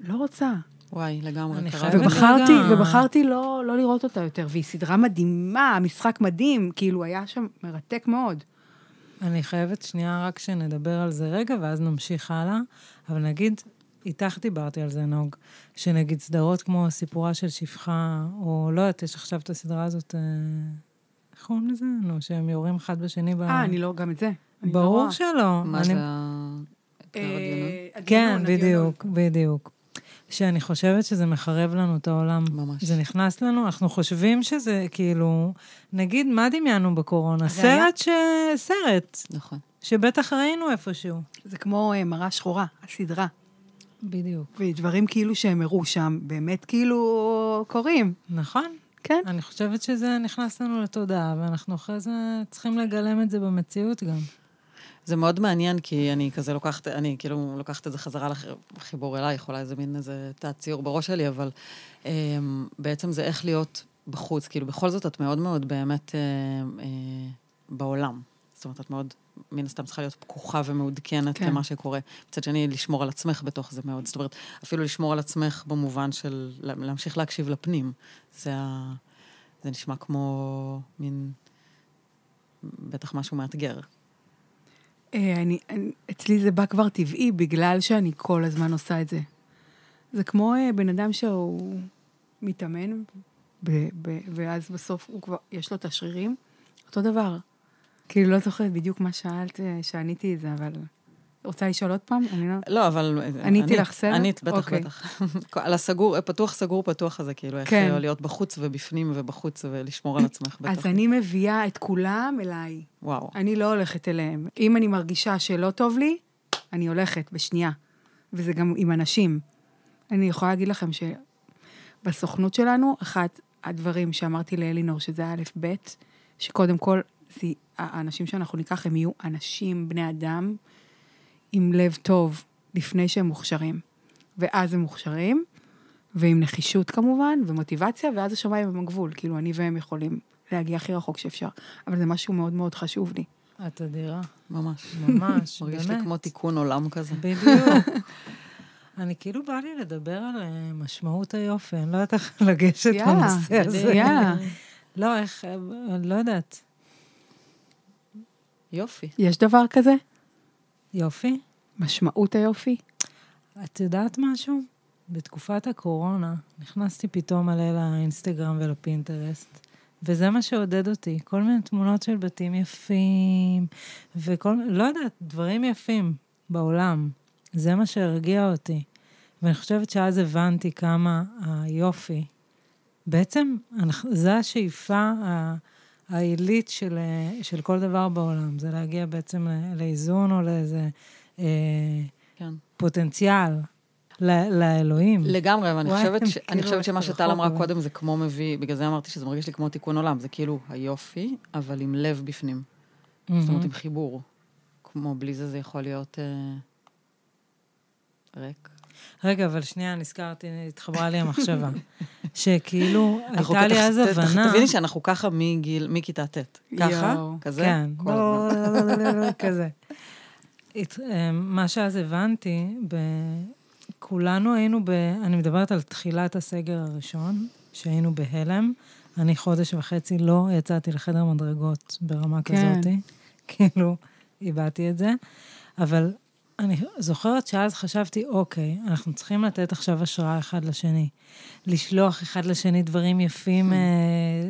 לא רוצה. וואי, לגמרי. קרה. ובחרתי. ובחרתי לא, לא לראות אותה יותר, והיא סדרה מדהימה, משחק מדהים, כאילו, היה שם מרתק מאוד. אני חייבת שנייה רק שנדבר על זה רגע, ואז נמשיך הלאה. אבל נגיד, איתך דיברתי על זה, נוג, שנגיד סדרות כמו סיפורה של שפחה, או לא יודעת, יש עכשיו את הסדרה הזאת, אה, איך קוראים לזה? נו, שהם יורים אחד בשני ב... אה, אני לא, גם את זה. לא ברור. שלא. מה אני- זה ה... אה? כן. בדיוק, בדיוק. שאני חושבת שזה מחרב לנו את העולם. ממש. זה נכנס לנו, אנחנו חושבים שזה כאילו, נגיד, מה דמיינו בקורונה? זה היה- סרט ש... סרט, נכון. שבטח ראינו איפשהו. זה כמו אה, מראה שחורה, הסדרה. בדיוק. ודברים כאילו שהם הראו שם, באמת כאילו קורים. נכון. כן. אני חושבת שזה נכנס לנו לתודעה, ואנחנו אחרי זה צריכים לגלם את זה במציאות גם. זה מאוד מעניין, כי אני כזה לוקחת, אני כאילו לוקחת את זה חזרה לחיבור אלייך, אולי זה מין איזה תת-ציור בראש שלי, אבל um, בעצם זה איך להיות בחוץ. כאילו, בכל זאת את מאוד מאוד באמת uh, uh, בעולם. זאת אומרת, את מאוד, מן הסתם צריכה להיות פקוחה ומעודכנת כן. למה שקורה. מצד שני, לשמור על עצמך בתוך זה מאוד. זאת אומרת, אפילו לשמור על עצמך במובן של לה- להמשיך להקשיב לפנים. זה, ה, זה נשמע כמו מין, בטח משהו מאתגר. אה, אני, אני, אצלי זה בא כבר טבעי, בגלל שאני כל הזמן עושה את זה. זה כמו אה, בן אדם שהוא מתאמן, ב, ב, ואז בסוף הוא כבר, יש לו את השרירים, אותו דבר. כאילו, לא זוכרת בדיוק מה שאלת, אה, שעניתי את זה, אבל... רוצה לשאול עוד פעם? אני לא... לא, אבל... עניתי ענית, לך סרט? ענית, בטח, אוקיי. בטח. [laughs] על הסגור, פתוח, סגור, פתוח הזה, כאילו, איך כן. להיות בחוץ ובפנים ובחוץ ולשמור על עצמך, בטח. אז אני מביאה את כולם אליי. וואו. אני לא הולכת אליהם. אם אני מרגישה שלא טוב לי, אני הולכת בשנייה. וזה גם עם אנשים. אני יכולה להגיד לכם בסוכנות שלנו, אחת הדברים שאמרתי לאלינור, שזה א', ב', שקודם כל, זה, האנשים שאנחנו ניקח, הם יהיו אנשים, בני אדם, עם לב טוב, לפני שהם מוכשרים. ואז הם מוכשרים, ועם נחישות כמובן, ומוטיבציה, ואז השמיים הם הגבול. כאילו, אני והם יכולים להגיע הכי רחוק שאפשר. אבל זה משהו מאוד מאוד חשוב לי. את אדירה. ממש. ממש, [laughs] מרגיש לי באמת. כמו תיקון עולם כזה. בדיוק. [laughs] אני כאילו בא לי לדבר על אה, משמעות היופי, אני לא יודעת איך [laughs] לגשת לנושא הזה. יאללה. לא, איך, אה, אני לא יודעת. יופי. יש דבר כזה? יופי? משמעות היופי? את יודעת משהו? בתקופת הקורונה נכנסתי פתאום מלא לאינסטגרם ולפינטרסט, וזה מה שעודד אותי. כל מיני תמונות של בתים יפים, וכל, לא יודעת, דברים יפים בעולם. זה מה שהרגיע אותי. ואני חושבת שאז הבנתי כמה היופי, בעצם זה השאיפה ה- העילית של, אה, של כל דבר בעולם, זה להגיע בעצם לאיזון או לאיזה אה, כן. פוטנציאל, ל- לאלוהים. לגמרי, ואני חושבת, ש... כאילו אני חושבת שמה שטל אמרה קודם זה כמו מביא, בגלל זה אמרתי שזה מרגיש לי כמו תיקון עולם, זה כאילו היופי, אבל עם לב בפנים. זאת אומרת, מהמם. עם חיבור. כמו בלי זה זה יכול להיות אה... ריק. רגע, אבל שנייה, נזכרתי, התחברה לי המחשבה. [laughs] שכאילו, הייתה לי אז הבנה... תביני שאנחנו ככה מגיל, מכיתה ט'. ככה. כזה, כן, [laughs] כזה. אה, מה שאז הבנתי. כולנו היינו ב... אני מדברת על תחילת הסגר הראשון, שהיינו בהלם. אני חודש וחצי לא יצאתי לחדר מדרגות ברמה כן. כזאת. [laughs] כאילו, איבדתי את זה. אבל אני זוכרת שאז חשבתי, אוקיי, אנחנו צריכים לתת עכשיו השראה אחד לשני. לשלוח אחד לשני דברים יפים, אה,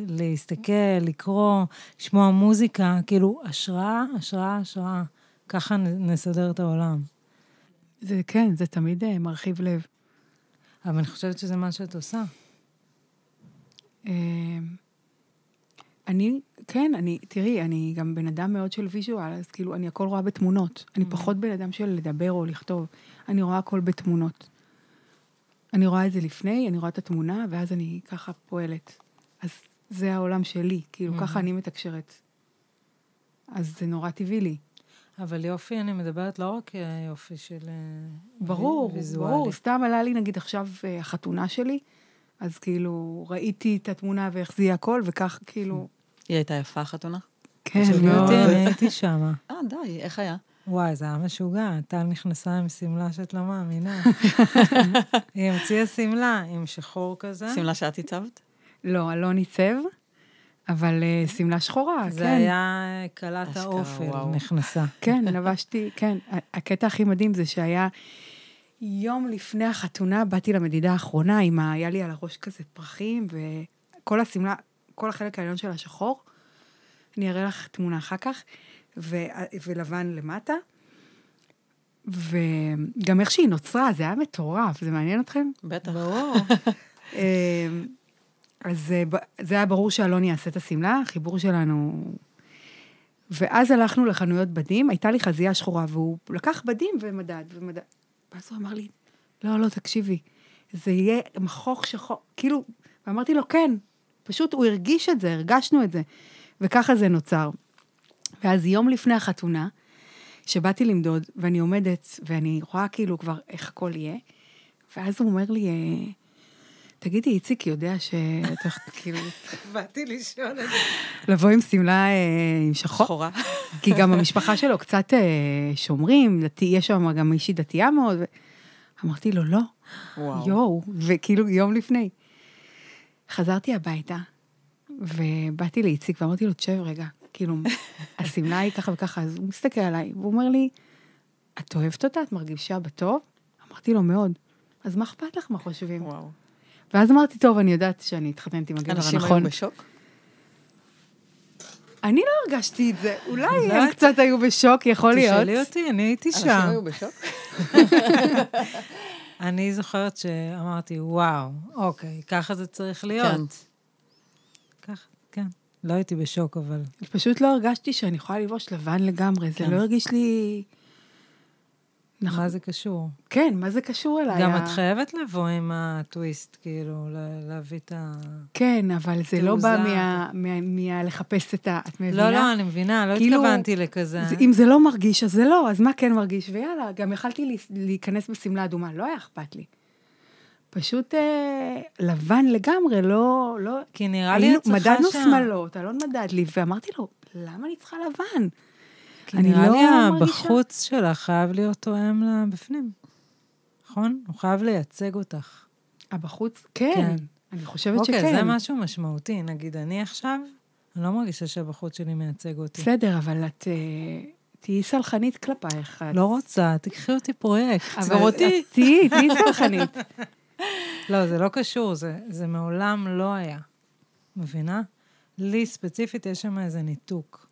להסתכל, לקרוא, לשמוע מוזיקה, כאילו, השראה, השראה, השראה. ככה נסדר את העולם. זה כן, זה תמיד אה, מרחיב לב. אבל אני חושבת שזה מה שאת עושה. אה, אני, כן, אני, תראי, אני גם בן אדם מאוד של ויז'ואל, אז כאילו, אני הכל רואה בתמונות. אני פחות בן אדם של לדבר או לכתוב. אני רואה הכל בתמונות. אני רואה את זה לפני, אני רואה את התמונה, ואז אני ככה פועלת. אז זה העולם שלי, כאילו, ככה אני מתקשרת. אז זה נורא טבעי לי. אבל יופי, אני מדברת לא רק אה, יופי של... אה, ברור, ויזואלי. ברור. סתם עלה לי, נגיד, עכשיו אה, החתונה שלי, אז כאילו, ראיתי את התמונה ואיך זה יהיה הכל, וכך כאילו... היא הייתה יפה, החתונה? כן, מאוד. הייתי שמה. אה, די, איך היה? וואי, זה היה משוגע. טל נכנסה עם שמלה שאת לא מאמינה. [laughs] היא המציאה שמלה עם שחור כזה. שמלה שאת הצבת? לא, אלון עיצב, אבל אה, שמלה שחורה, זה כן. היה אה, כלת אשכרה, האופל. נכנסה. כן, לבשתי, כן. הקטע הכי מדהים זה שהיה יום לפני החתונה, באתי למדידה האחרונה, עם ה... היה לי על הראש כזה פרחים, וכל השמלה, כל החלק העליון שלה שחור. אני אראה לך תמונה אחר כך, ו... ולבן למטה. וגם איך שהיא נוצרה, זה היה מטורף, זה מעניין אתכם? בטח. ברור. [laughs] אמ, אז אה, זה היה ברור שאלון יעשה את השמלה, החיבור שלנו... ואז הלכנו לחנויות בדים, הייתה לי חזייה שחורה, והוא לקח בדים ומדד, ומדד. ואז הוא אמר לי, לא, לא, תקשיבי, זה יהיה מכוך שחור, כאילו, ואמרתי לו, כן, פשוט הוא הרגיש את זה, הרגשנו את זה, וככה זה נוצר. ואז יום לפני החתונה, שבאתי למדוד, ואני עומדת, ואני רואה כאילו כבר איך הכל יהיה, ואז הוא אומר לי, אה, תגידי, איציק יודע שאתה [laughs] כאילו, באתי לשאול את זה. לבוא עם שמלה אה, עם שחור? שחורה. [laughs] כי גם המשפחה שלו קצת אה, שומרים, יש שם גם מישהי דתייה מאוד. אמרתי לו, לא, וואו. יואו, וכאילו יום לפני. חזרתי הביתה, ובאתי לאיציק ואמרתי לו, תשב רגע, כאילו, [laughs] השמלה היא ככה וככה, אז הוא מסתכל עליי, והוא אומר לי, את אוהבת אותה? את מרגישה בטוב? אמרתי לו, מאוד. אז מה אכפת לך מה חושבים? וואו. ואז אמרתי, טוב, אני יודעת שאני התחתנתי עם הגבר אנשים היו הנכון. בשוק? אני לא הרגשתי את זה, אולי הם. קצת היו בשוק, יכול להיות. תשאלי אותי, אני הייתי אנשים שם. היו בשוק? [laughs] אני זוכרת שאמרתי, וואו, אוקיי, ככה זה צריך להיות. ככה, כן. לא הייתי בשוק, אבל... פשוט לא הרגשתי שאני יכולה לבוש לבן לגמרי, זה כן. לא הרגיש לי... נכון. מה זה קשור? כן, מה זה קשור אליי? גם את חייבת לבוא עם הטוויסט, כאילו, להביא את ה... כן, אבל זה לא. בא מלחפש את ה... את מבינה? לא, לא, אני מבינה, לא כאילו, התכוונתי לכזה. זה- אם זה לא מרגיש, אז זה לא, אז מה כן מרגיש? ויאללה, גם יכלתי להיכנס בשמלה אדומה, לא היה אכפת לי. פשוט אה, לבן לגמרי, לא... לא כי נראה לי את צריכה מדדנו שם. שמלות, אלון מדד לי, ואמרתי לו, למה אני צריכה לבן? כי אני נראה לא לי מרגישה- הבחוץ שלך חייב להיות תואם לבפנים. נכון? הוא חייב לייצג אותך. הבחוץ, כן, כן. אני חושבת אוקיי, שכן. זה משהו משמעותי. נגיד, אני עכשיו, אני לא מרגישה שהבחוץ שלי מייצג אותי. בסדר, אבל את אה, תהיי סלחנית כלפייך. לא רוצה, תקחי אותי פרויקט. אבל אותי. תהיי, תהיי סלחנית. [laughs] לא, זה לא קשור, זה, זה מעולם לא היה. מבינה? לי ספציפית יש שם איזה ניתוק.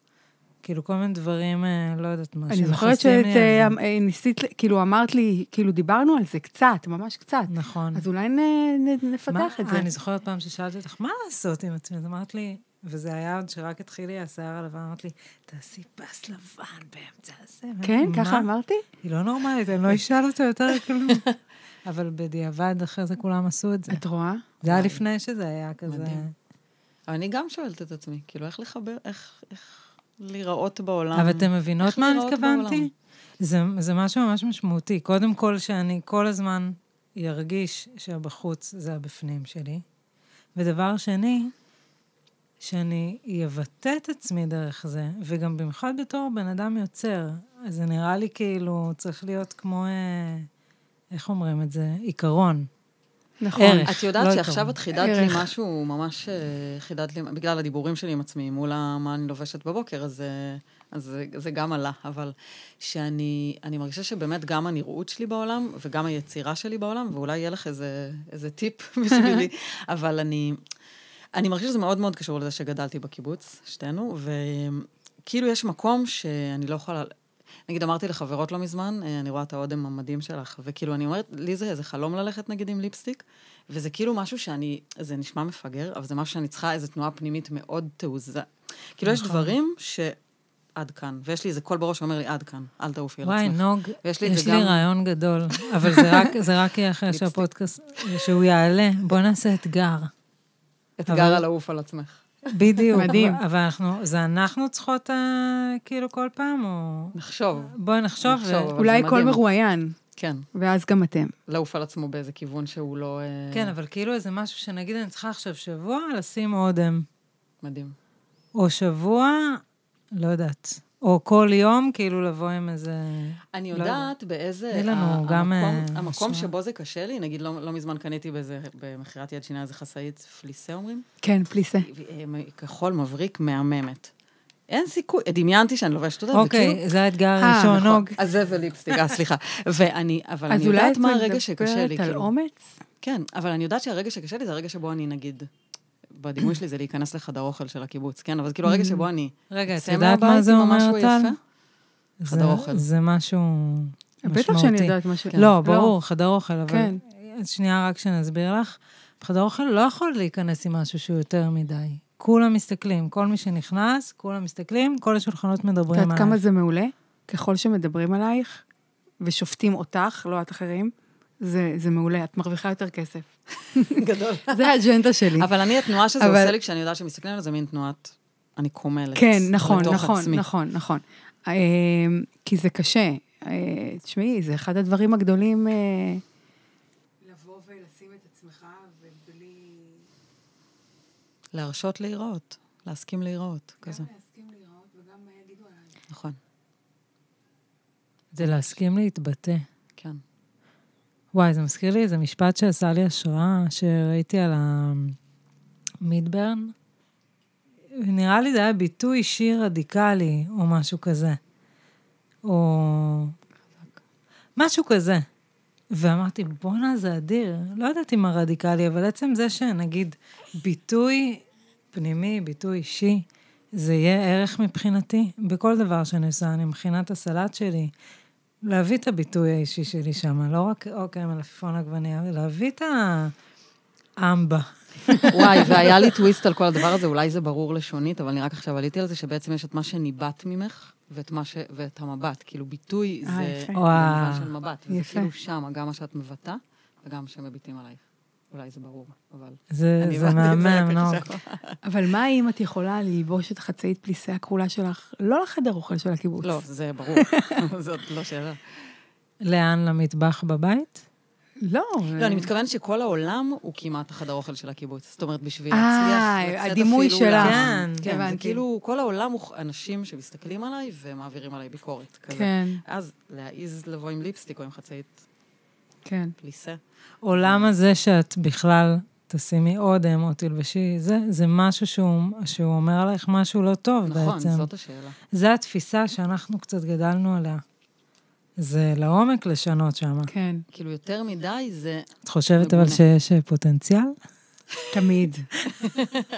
כאילו, כל מיני דברים, אה, לא יודעת מה, אני זוכרת שאת. אה, אה, ניסית, כאילו אמרת לי, כאילו דיברנו על זה קצת, ממש קצת. נכון. אז אולי נ- נ- נפתח מה- את זה. אני זוכרת פעם ששאלתי אותך, מה לעשות עם עצמי? אז אמרת לי, וזה היה עוד שרק התחיל לי השיער הלבן, אמרת לי, תעשי פס לבן באמצע הזה. כן, מה? ככה אמרתי? היא לא נורמלית, אני לא אשאל אותו יותר כלום. [laughs] אבל בדיעבד, אחרי זה כולם עשו את זה. את רואה? זה היה לפני שזה היה כזה... מדהים. אני גם שואלת את עצמי, כאילו, איך לחבר, איך, איך להיראות בעולם. אבל אתן מבינות מה אני התכוונתי? זה, זה משהו ממש משמעותי. קודם כל, שאני כל הזמן ארגיש שהבחוץ זה הבפנים שלי. ודבר שני, שאני אבטא את עצמי דרך זה, וגם במיוחד בתור בן אדם יוצר. אז זה נראה לי כאילו צריך להיות כמו, אה, איך אומרים את זה? עיקרון. נכון. ערך. את יודעת לא שעכשיו עיקרון. את חידדת. לי משהו, ממש אה, חידדת לי, בגלל הדיבורים שלי עם עצמי, מול מה אני לובשת בבוקר, אז, אה, אז זה, זה גם עלה. אבל שאני אני מרגישה שבאמת גם הנראות שלי בעולם, וגם היצירה שלי בעולם, ואולי יהיה לך איזה, איזה טיפ [laughs] בשבילי, [laughs] אבל אני, אני מרגישה שזה מאוד מאוד קשור לזה שגדלתי בקיבוץ, שתינו, וכאילו יש מקום שאני לא יכולה... נגיד, אמרתי לחברות לא מזמן, אה, אני רואה את האודם המדהים שלך, וכאילו, אני אומרת, לי זה איזה חלום ללכת, נגיד, עם ליפסטיק, וזה כאילו משהו שאני, זה נשמע מפגר, אבל זה משהו שאני צריכה איזו תנועה פנימית מאוד תעוזה. כאילו, יש נכון. דברים ש... עד כאן, ויש לי איזה קול בראש שאומר לי, עד כאן, אל תעופי על וואי, עצמך. נוג, ויש לי יש לי גם- רעיון גדול, אבל זה רק, זה רק יהיה אחרי. [laughs] שהפודקאסט, שהוא יעלה. בוא נעשה אתגר. אתגר אבל- על לעוף על עצמך. בדיוק. מדהים. אבל אנחנו, זה אנחנו צריכות אה, כאילו כל פעם, או... נחשוב, בואי נחשוב. נחשוב. ו... אולי כל. מרואיין, כן, ואז גם אתם. לעוף על עצמו באיזה כיוון שהוא לא... אה, כן, אבל כאילו איזה משהו שנגיד אני צריכה עכשיו שבוע לשים אודם, מדהים. או שבוע, לא יודעת, או כל יום כאילו לבוא עם איזה... אני לא יודעת באיזה... תני לנו ה- גם, המקום, אה, המקום. שבו זה קשה לי, נגיד לא, לא מזמן קניתי באיזה, במכירת יד שנייה איזה חסאית פליסה אומרים, כן, פליסה. אה, כחול מבריק מהממת. אין סיכוי, דמיינתי שאני לובשת אותה, וכאילו... אוקיי, זה האתגר אה, הראשון, נכון. נוג. אז זה וליפסטיק, סליחה. [laughs] ואני, אבל אז אני אולי יודעת את מה הרגע שקשה לי, מדברת על כאילו. אומץ? כן, אבל אני יודעת שהרגע שקשה לי זה הרגע שבו אני, נגיד, בדימוי שלי זה להיכנס לחדר אוכל של הקיבוץ, כן? אבל כאילו הרגע שבו אני... רגע, את יודעת מה זה אומר, טל? חדר אוכל. זה משהו משמעותי. בטח שאני יודעת משהו. לא, ברור, חדר אוכל, אבל... כן. אז שנייה, רק שנסביר לך. בחדר אוכל לא יכול להיכנס עם משהו שהוא יותר מדי. כולם מסתכלים, כל מי שנכנס, כולם מסתכלים, כל השולחנות את מדברים יודעת עליו. כמה זה מעולה? ככל שמדברים עלייך ושופטים אותך, לא את אחרים, זה, זה מעולה, את מרוויחה יותר כסף. גדול. [laughs] זה האג'נדה שלי. אבל אני, התנועה שזה אבל- עושה לי כשאני יודעת שמסתכלים על זה, מין תנועת... אני קומלת. כן, נכון, נכון, עצמי. נכון, נכון. אה, כי זה קשה. אה, תשמעי, זה אחד הדברים הגדולים... אה, לבוא ולשים את עצמך ובלי... להרשות להיראות, להסכים להיראות, כזה. להסכים להיראות וגם מה יגידו עליי. נכון, זה להסכים להתבטא. וואי, זה מזכיר לי איזה משפט שעשה לי השראה, שראיתי על המידברן. נראה לי זה היה ביטוי אישי רדיקלי, או משהו כזה. או... משהו כזה. ואמרתי, בואנה, זה אדיר. לא יודעת אם הרדיקלי, אבל עצם זה שנגיד ביטוי פנימי, ביטוי אישי, זה יהיה ערך מבחינתי. בכל דבר שאני עושה, אני את הסלט שלי, להביא את הביטוי האישי שלי שם, לא רק, אוקיי, מלפפון עגבניה, להביא את האמבה. וואי, והיה לי טוויסט על כל הדבר הזה, אולי זה ברור לשונית, אבל אני רק עכשיו עליתי על זה, שבעצם יש את מה שניבט ממך, ואת, מה ש... ואת המבט. כאילו, ביטוי אה, זה יפה. וואו. במובן של מבט. וזה יפה. כאילו שם, גם מה שאת מבטאה, וגם מה שמביטים עלייך. אולי זה ברור, אבל... זה זה מהמם. עכשיו. אבל מה אם את יכולה ללבוש את החצאית פליסה הכחולה שלך, לא לחדר אוכל של הקיבוץ? לא, זה ברור. [laughs] זאת לא שאלה. לאן? למטבח בבית? לא. לא, אני מתכוונת שכל העולם הוא כמעט החדר אוכל של הקיבוץ. זאת אומרת, בשביל אה, להצליח לצאת הדימוי. ל- כן, כן, זה. כאילו, כל העולם הוא אנשים שמסתכלים עליי ומעבירים עליי ביקורת. כזה. כן, אז להעיז לבוא עם ליפסטיק או עם חצאית כן. פליסה. עולם הזה שאת בכלל תשימי אודם או תלבשי, זה, זה משהו שהוא, שהוא אומר עלייך משהו לא טוב נכון, בעצם. זאת השאלה. זה התפיסה שאנחנו קצת גדלנו עליה. זה לעומק לשנות שם. כן, כאילו, יותר מדי זה... את חושבת אבל. שיש אה, פוטנציאל? תמיד.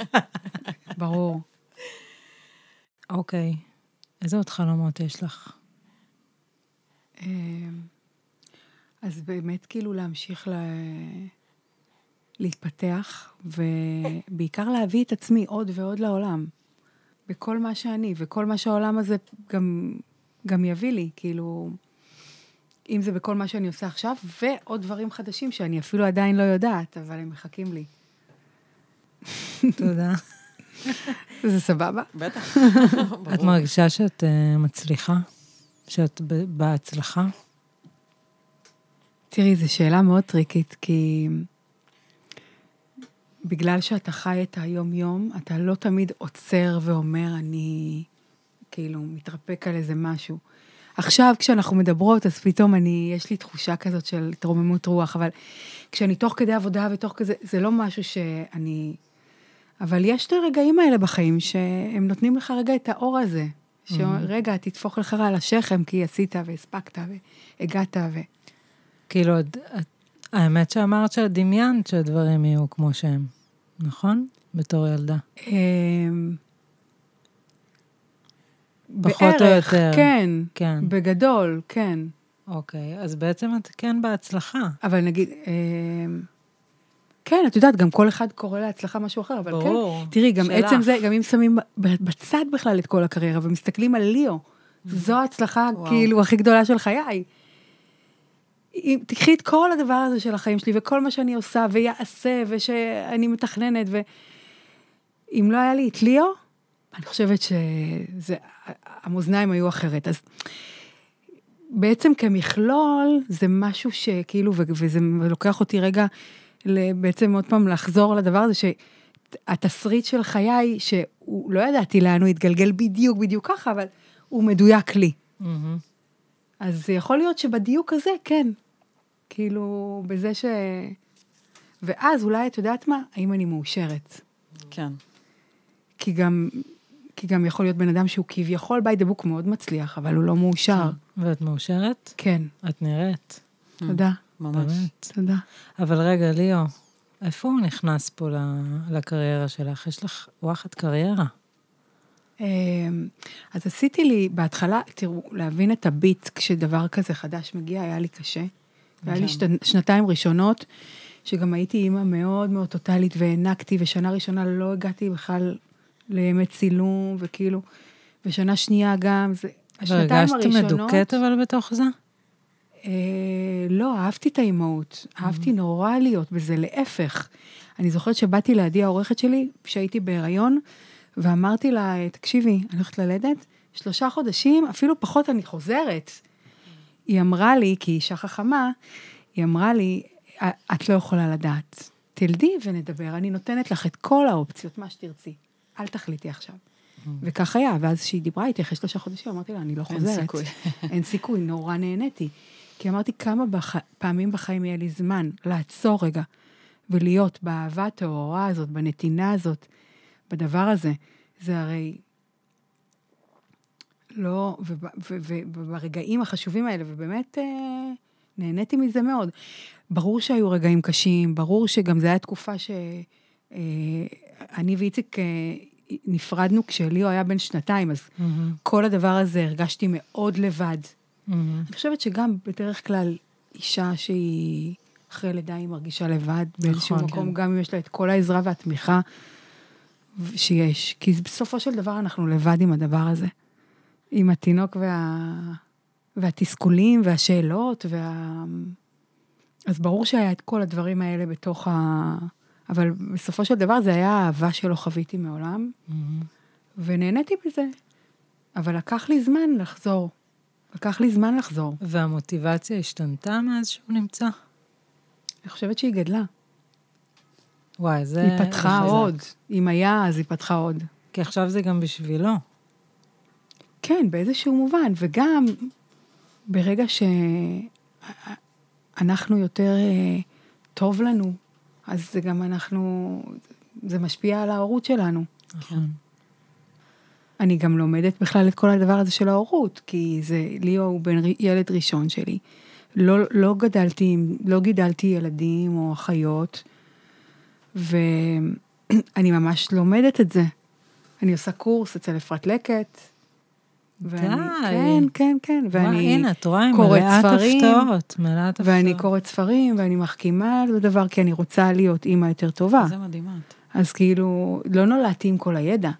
[laughs] ברור. אוקיי. איזה עוד חלומות יש לך? אז באמת כאילו להמשיך ל... להתפתח, ובעיקר להביא את עצמי עוד ועוד לעולם. בכל מה שאני, וכל מה שהעולם הזה גם, גם יביא לי, כאילו, אם זה בכל מה שאני עושה עכשיו, ועוד דברים חדשים שאני אפילו עדיין לא יודעת, אבל הם מחכים לי. תודה. זה סבבה? בטח. את. מרגישה שאת uh, מצליחה? שאת ב- בהצלחה? תראי, זו שאלה מאוד טריקית, כי בגלל שאתה חי את היום-יום, אתה לא תמיד עוצר ואומר, אני כאילו מתרפק על איזה משהו. עכשיו, כשאנחנו מדברות, אז פתאום אני, יש לי תחושה כזאת של התרוממות רוח, אבל כשאני תוך כדי עבודה ותוך כזה, זה לא משהו שאני... אבל יש את הרגעים האלה בחיים שהם נותנים לך רגע את האור הזה. שרגע, תטפוך לך על השכם, כי עשית והספקת והגעת ו... כאילו, את, את, האמת שאמרת שאת דמיינת שהדברים יהיו כמו שהם, נכון? בתור ילדה. אמ, פחות או יותר. כן, כן. בגדול, כן. אוקיי, אז בעצם את כן בהצלחה. אבל נגיד, אמ, כן, את יודעת, גם כל אחד קורא להצלחה משהו אחר, אבל ברור. כן. תראי, גם שלך. עצם זה, גם אם שמים בצד בכלל את כל הקריירה ומסתכלים על ליאו, זו ההצלחה וואו. כאילו הכי גדולה של חיי. אם תקחי את כל הדבר הזה של החיים שלי וכל מה שאני עושה ויעשה ושאני מתכננת ואם לא היה לי את ליאו, אני חושבת שהמאזניים היו אחרת. אז בעצם כמכלול זה משהו שכאילו, ו- וזה לוקח אותי רגע בעצם עוד פעם לחזור לדבר הזה, שהתסריט של חיי, שהוא לא ידעתי לאן הוא יתגלגל בדיוק בדיוק ככה, אבל הוא מדויק לי. מהמם. אז זה יכול להיות שבדיוק הזה, כן. כאילו, בזה ש... ואז אולי, את יודעת מה? האם אני מאושרת? כן. כי גם, כי גם יכול להיות בן אדם שהוא כביכול by the book מאוד מצליח, אבל הוא לא מאושר. ואת מאושרת? כן, את נראית, תודה, ממש. באמת. תודה. אבל רגע, ליאו, איפה הוא נכנס פה לקריירה שלך? יש לך וואחד קריירה. אמ, אז עשיתי לי בהתחלה, תראו, להבין את הביט כשדבר כזה חדש מגיע, היה לי קשה. והיה לי שנתיים ראשונות, שגם הייתי אימא מאוד מאוד טוטאלית והענקתי, ושנה ראשונה לא הגעתי בכלל לימי צילום, וכאילו, ושנה שנייה גם, זה... השנתיים והרגשת הראשונות... מדוכאת אבל בתוך זה? אה, לא, אהבתי את האימהות, אהבתי נורא להיות בזה, להפך. אני זוכרת שבאתי לידי העורכת שלי, כשהייתי בהיריון, ואמרתי לה, תקשיבי, אני הולכת ללדת, שלושה חודשים, אפילו פחות אני חוזרת. היא אמרה לי, כי היא אישה חכמה, היא אמרה לי, את לא יכולה לדעת. תלדי ונדבר, אני נותנת לך את כל האופציות, מה שתרצי. אל תחליטי עכשיו. וכך היה, ואז כשהיא דיברה איתי אחרי שלושה חודשים, אמרתי לה, אני לא אין חוזרת. סיכוי. [laughs] אין סיכוי, נורא נהניתי. כי אמרתי, כמה בח... פעמים בחיים יהיה לי זמן לעצור רגע ולהיות באהבה הטהורה הזאת, בנתינה הזאת, בדבר הזה. זה הרי לא, וברגעים החשובים האלה, ובאמת אה, נהניתי מזה מאוד. ברור שהיו רגעים קשים, ברור שגם זו הייתה תקופה שאני ואיציק אה, נפרדנו כשליאו היה בן שנתיים, אז מהמם, כל הדבר הזה הרגשתי מאוד לבד. מהמם. אני חושבת שגם בדרך כלל אישה שהיא אחרי לידה היא מרגישה לבד באיזשהו נכון, מקום, כן. גם אם יש לה את כל העזרה והתמיכה שיש. כי בסופו של דבר אנחנו לבד עם הדבר הזה. עם התינוק וה... והתסכולים והשאלות, וה... אז ברור שהיה את כל הדברים האלה בתוך ה... אבל בסופו של דבר זה היה האהבה שלא חוויתי מעולם, ונהניתי בזה. אבל לקח לי זמן לחזור. לקח לי זמן לחזור. והמוטיבציה השתנתה מאז שהוא נמצא? אני חושבת שהיא גדלה. וואי, זה... היא פתחה חזק. עוד. אם היה, אז היא פתחה עוד. כי עכשיו זה גם בשבילו. כן, באיזשהו מובן, וגם ברגע שאנחנו יותר אה, טוב לנו, אז זה גם אנחנו, זה משפיע על ההורות שלנו. נכון. אני גם לומדת בכלל את כל הדבר הזה של ההורות, כי זה, ליאו הוא בן ילד ראשון שלי. לא, לא גדלתי, לא גידלתי ילדים או אחיות, ואני ממש לומדת את זה. אני עושה קורס אצל אפרת לקט. ואני, די. כן, כן, כן. וואי, ואני הנה, את רואה, קוראת מלאת ספרים, הפתעות, מלאת הפתעות. ואני קוראת ספרים, ואני מחכימה על הדבר, כי אני רוצה להיות אימא יותר טובה. זה מדהימה. אז כאילו, לא נולדתי עם כל הידע.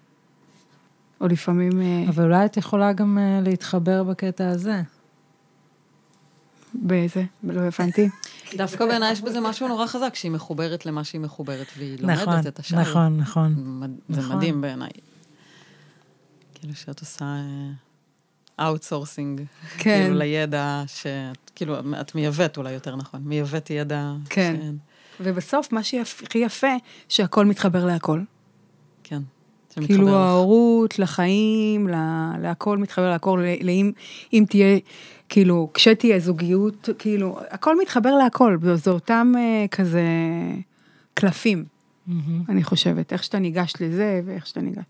או לפעמים... אה, אבל אולי את יכולה גם אה, להתחבר בקטע הזה. באיזה? לא הבנתי. דווקא בעיניי יש בזה משהו נורא חזק, שהיא מחוברת למה שהיא מחוברת, והיא נכון, לומדת את השאר. נכון, נכון. זה נכון. מדהים בעיניי. כאילו שאת עושה outsourcing, כן. כאילו לידע שאת, כאילו, את מייבאת אולי יותר נכון, מייבאת ידע. כן. שאין. ובסוף, מה שהכי יפה, שהכל מתחבר להכל. כן. כאילו. ההורות, לחיים, לה- להכל מתחבר להכל, ל- לאם אם תהיה, כאילו, כשתהיה זוגיות, כאילו, הכל מתחבר להכל, זה זה אותם אה, כזה קלפים, מהמם. אני חושבת, איך שאתה ניגש לזה ואיך שאתה ניגש.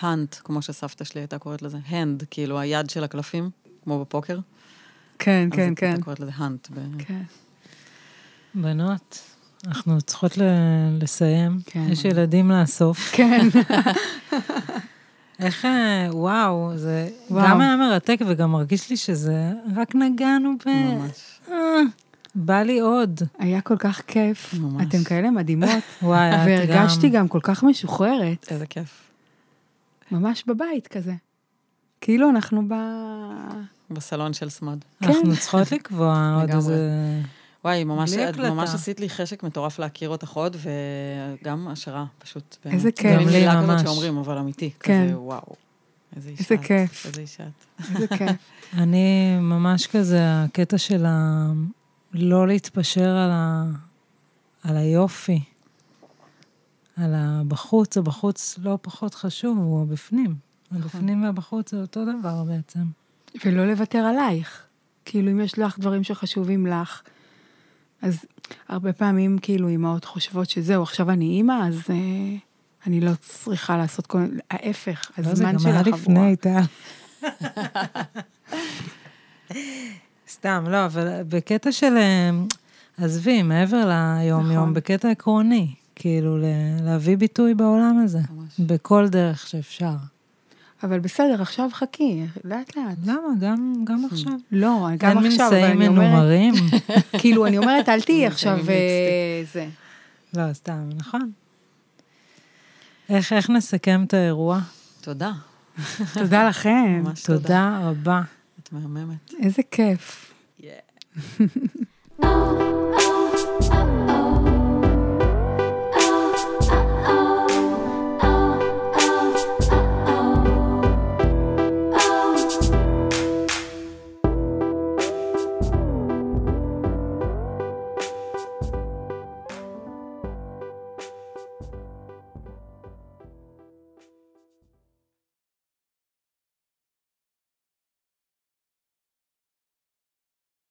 האנט, כמו שסבתא שלי הייתה קוראת לזה, הנד, כאילו היד של הקלפים, כמו בפוקר. כן, אז כן, כן. הייתה קוראת לזה האנט. ב- כן. בנות, אנחנו צריכות ל- לסיים. כן. יש ילדים לאסוף. כן, [laughs] איך, אה, וואו, זה וואו. גם היה מרתק וגם מרגיש לי שזה, רק נגענו ב... ממש. אה, בא לי עוד. היה כל כך כיף. ממש. אתן כאלה מדהימות. [laughs] וואי, את גם... והרגשתי גם כל כך משוחררת, איזה כיף. ממש בבית כזה. כאילו אנחנו ב... בסלון של סמד. אנחנו צריכות לקבוע עוד. איזה... וואי, ממש, את. ממש עשית לי חשק מטורף להכיר אותך עוד, וגם השראה, פשוט. באמת. איזה כיף. גם גם לי מילה כזאת. שאומרים, אבל אמיתי. כן. כזה, וואו. איזה אישה איזה את, כיף. איזה אישה את. איזה [laughs] כיף. אני ממש כזה, הקטע של ה... לא להתפשר על, ה... על היופי. על הבחוץ, הבחוץ לא פחות חשוב, הוא הבפנים. הבפנים והבחוץ זה אותו דבר בעצם. ולא לוותר עלייך. כאילו, אם יש לך דברים שחשובים לך, אז הרבה פעמים, כאילו, אימהות חושבות שזהו, עכשיו אני אימא, אז אה, אני לא צריכה לעשות כל... ההפך, לא, זה הזמן גם שלך היה עבורה. לפני, טל. סתם, לא, אבל בקטע של, אה, עזבי, מעבר ליום-יום, נכון. בקטע עקרוני, כאילו, ל- להביא ביטוי בעולם הזה, ממש. בכל דרך שאפשר. אבל בסדר, עכשיו חכי, לאט לאט. למה? גם, גם עכשיו. לא, גם אין עכשיו, אבל אני אומרת, מנומרים. [laughs] כאילו, אני אומרת, אל תהיי [laughs] עכשיו. אה, זה. לא, סתם, נכון. איך, איך נסכם את האירוע? תודה. תודה [laughs] לכם, ממש תודה. תודה רבה. את מהממת. איזה כיף. Yeah.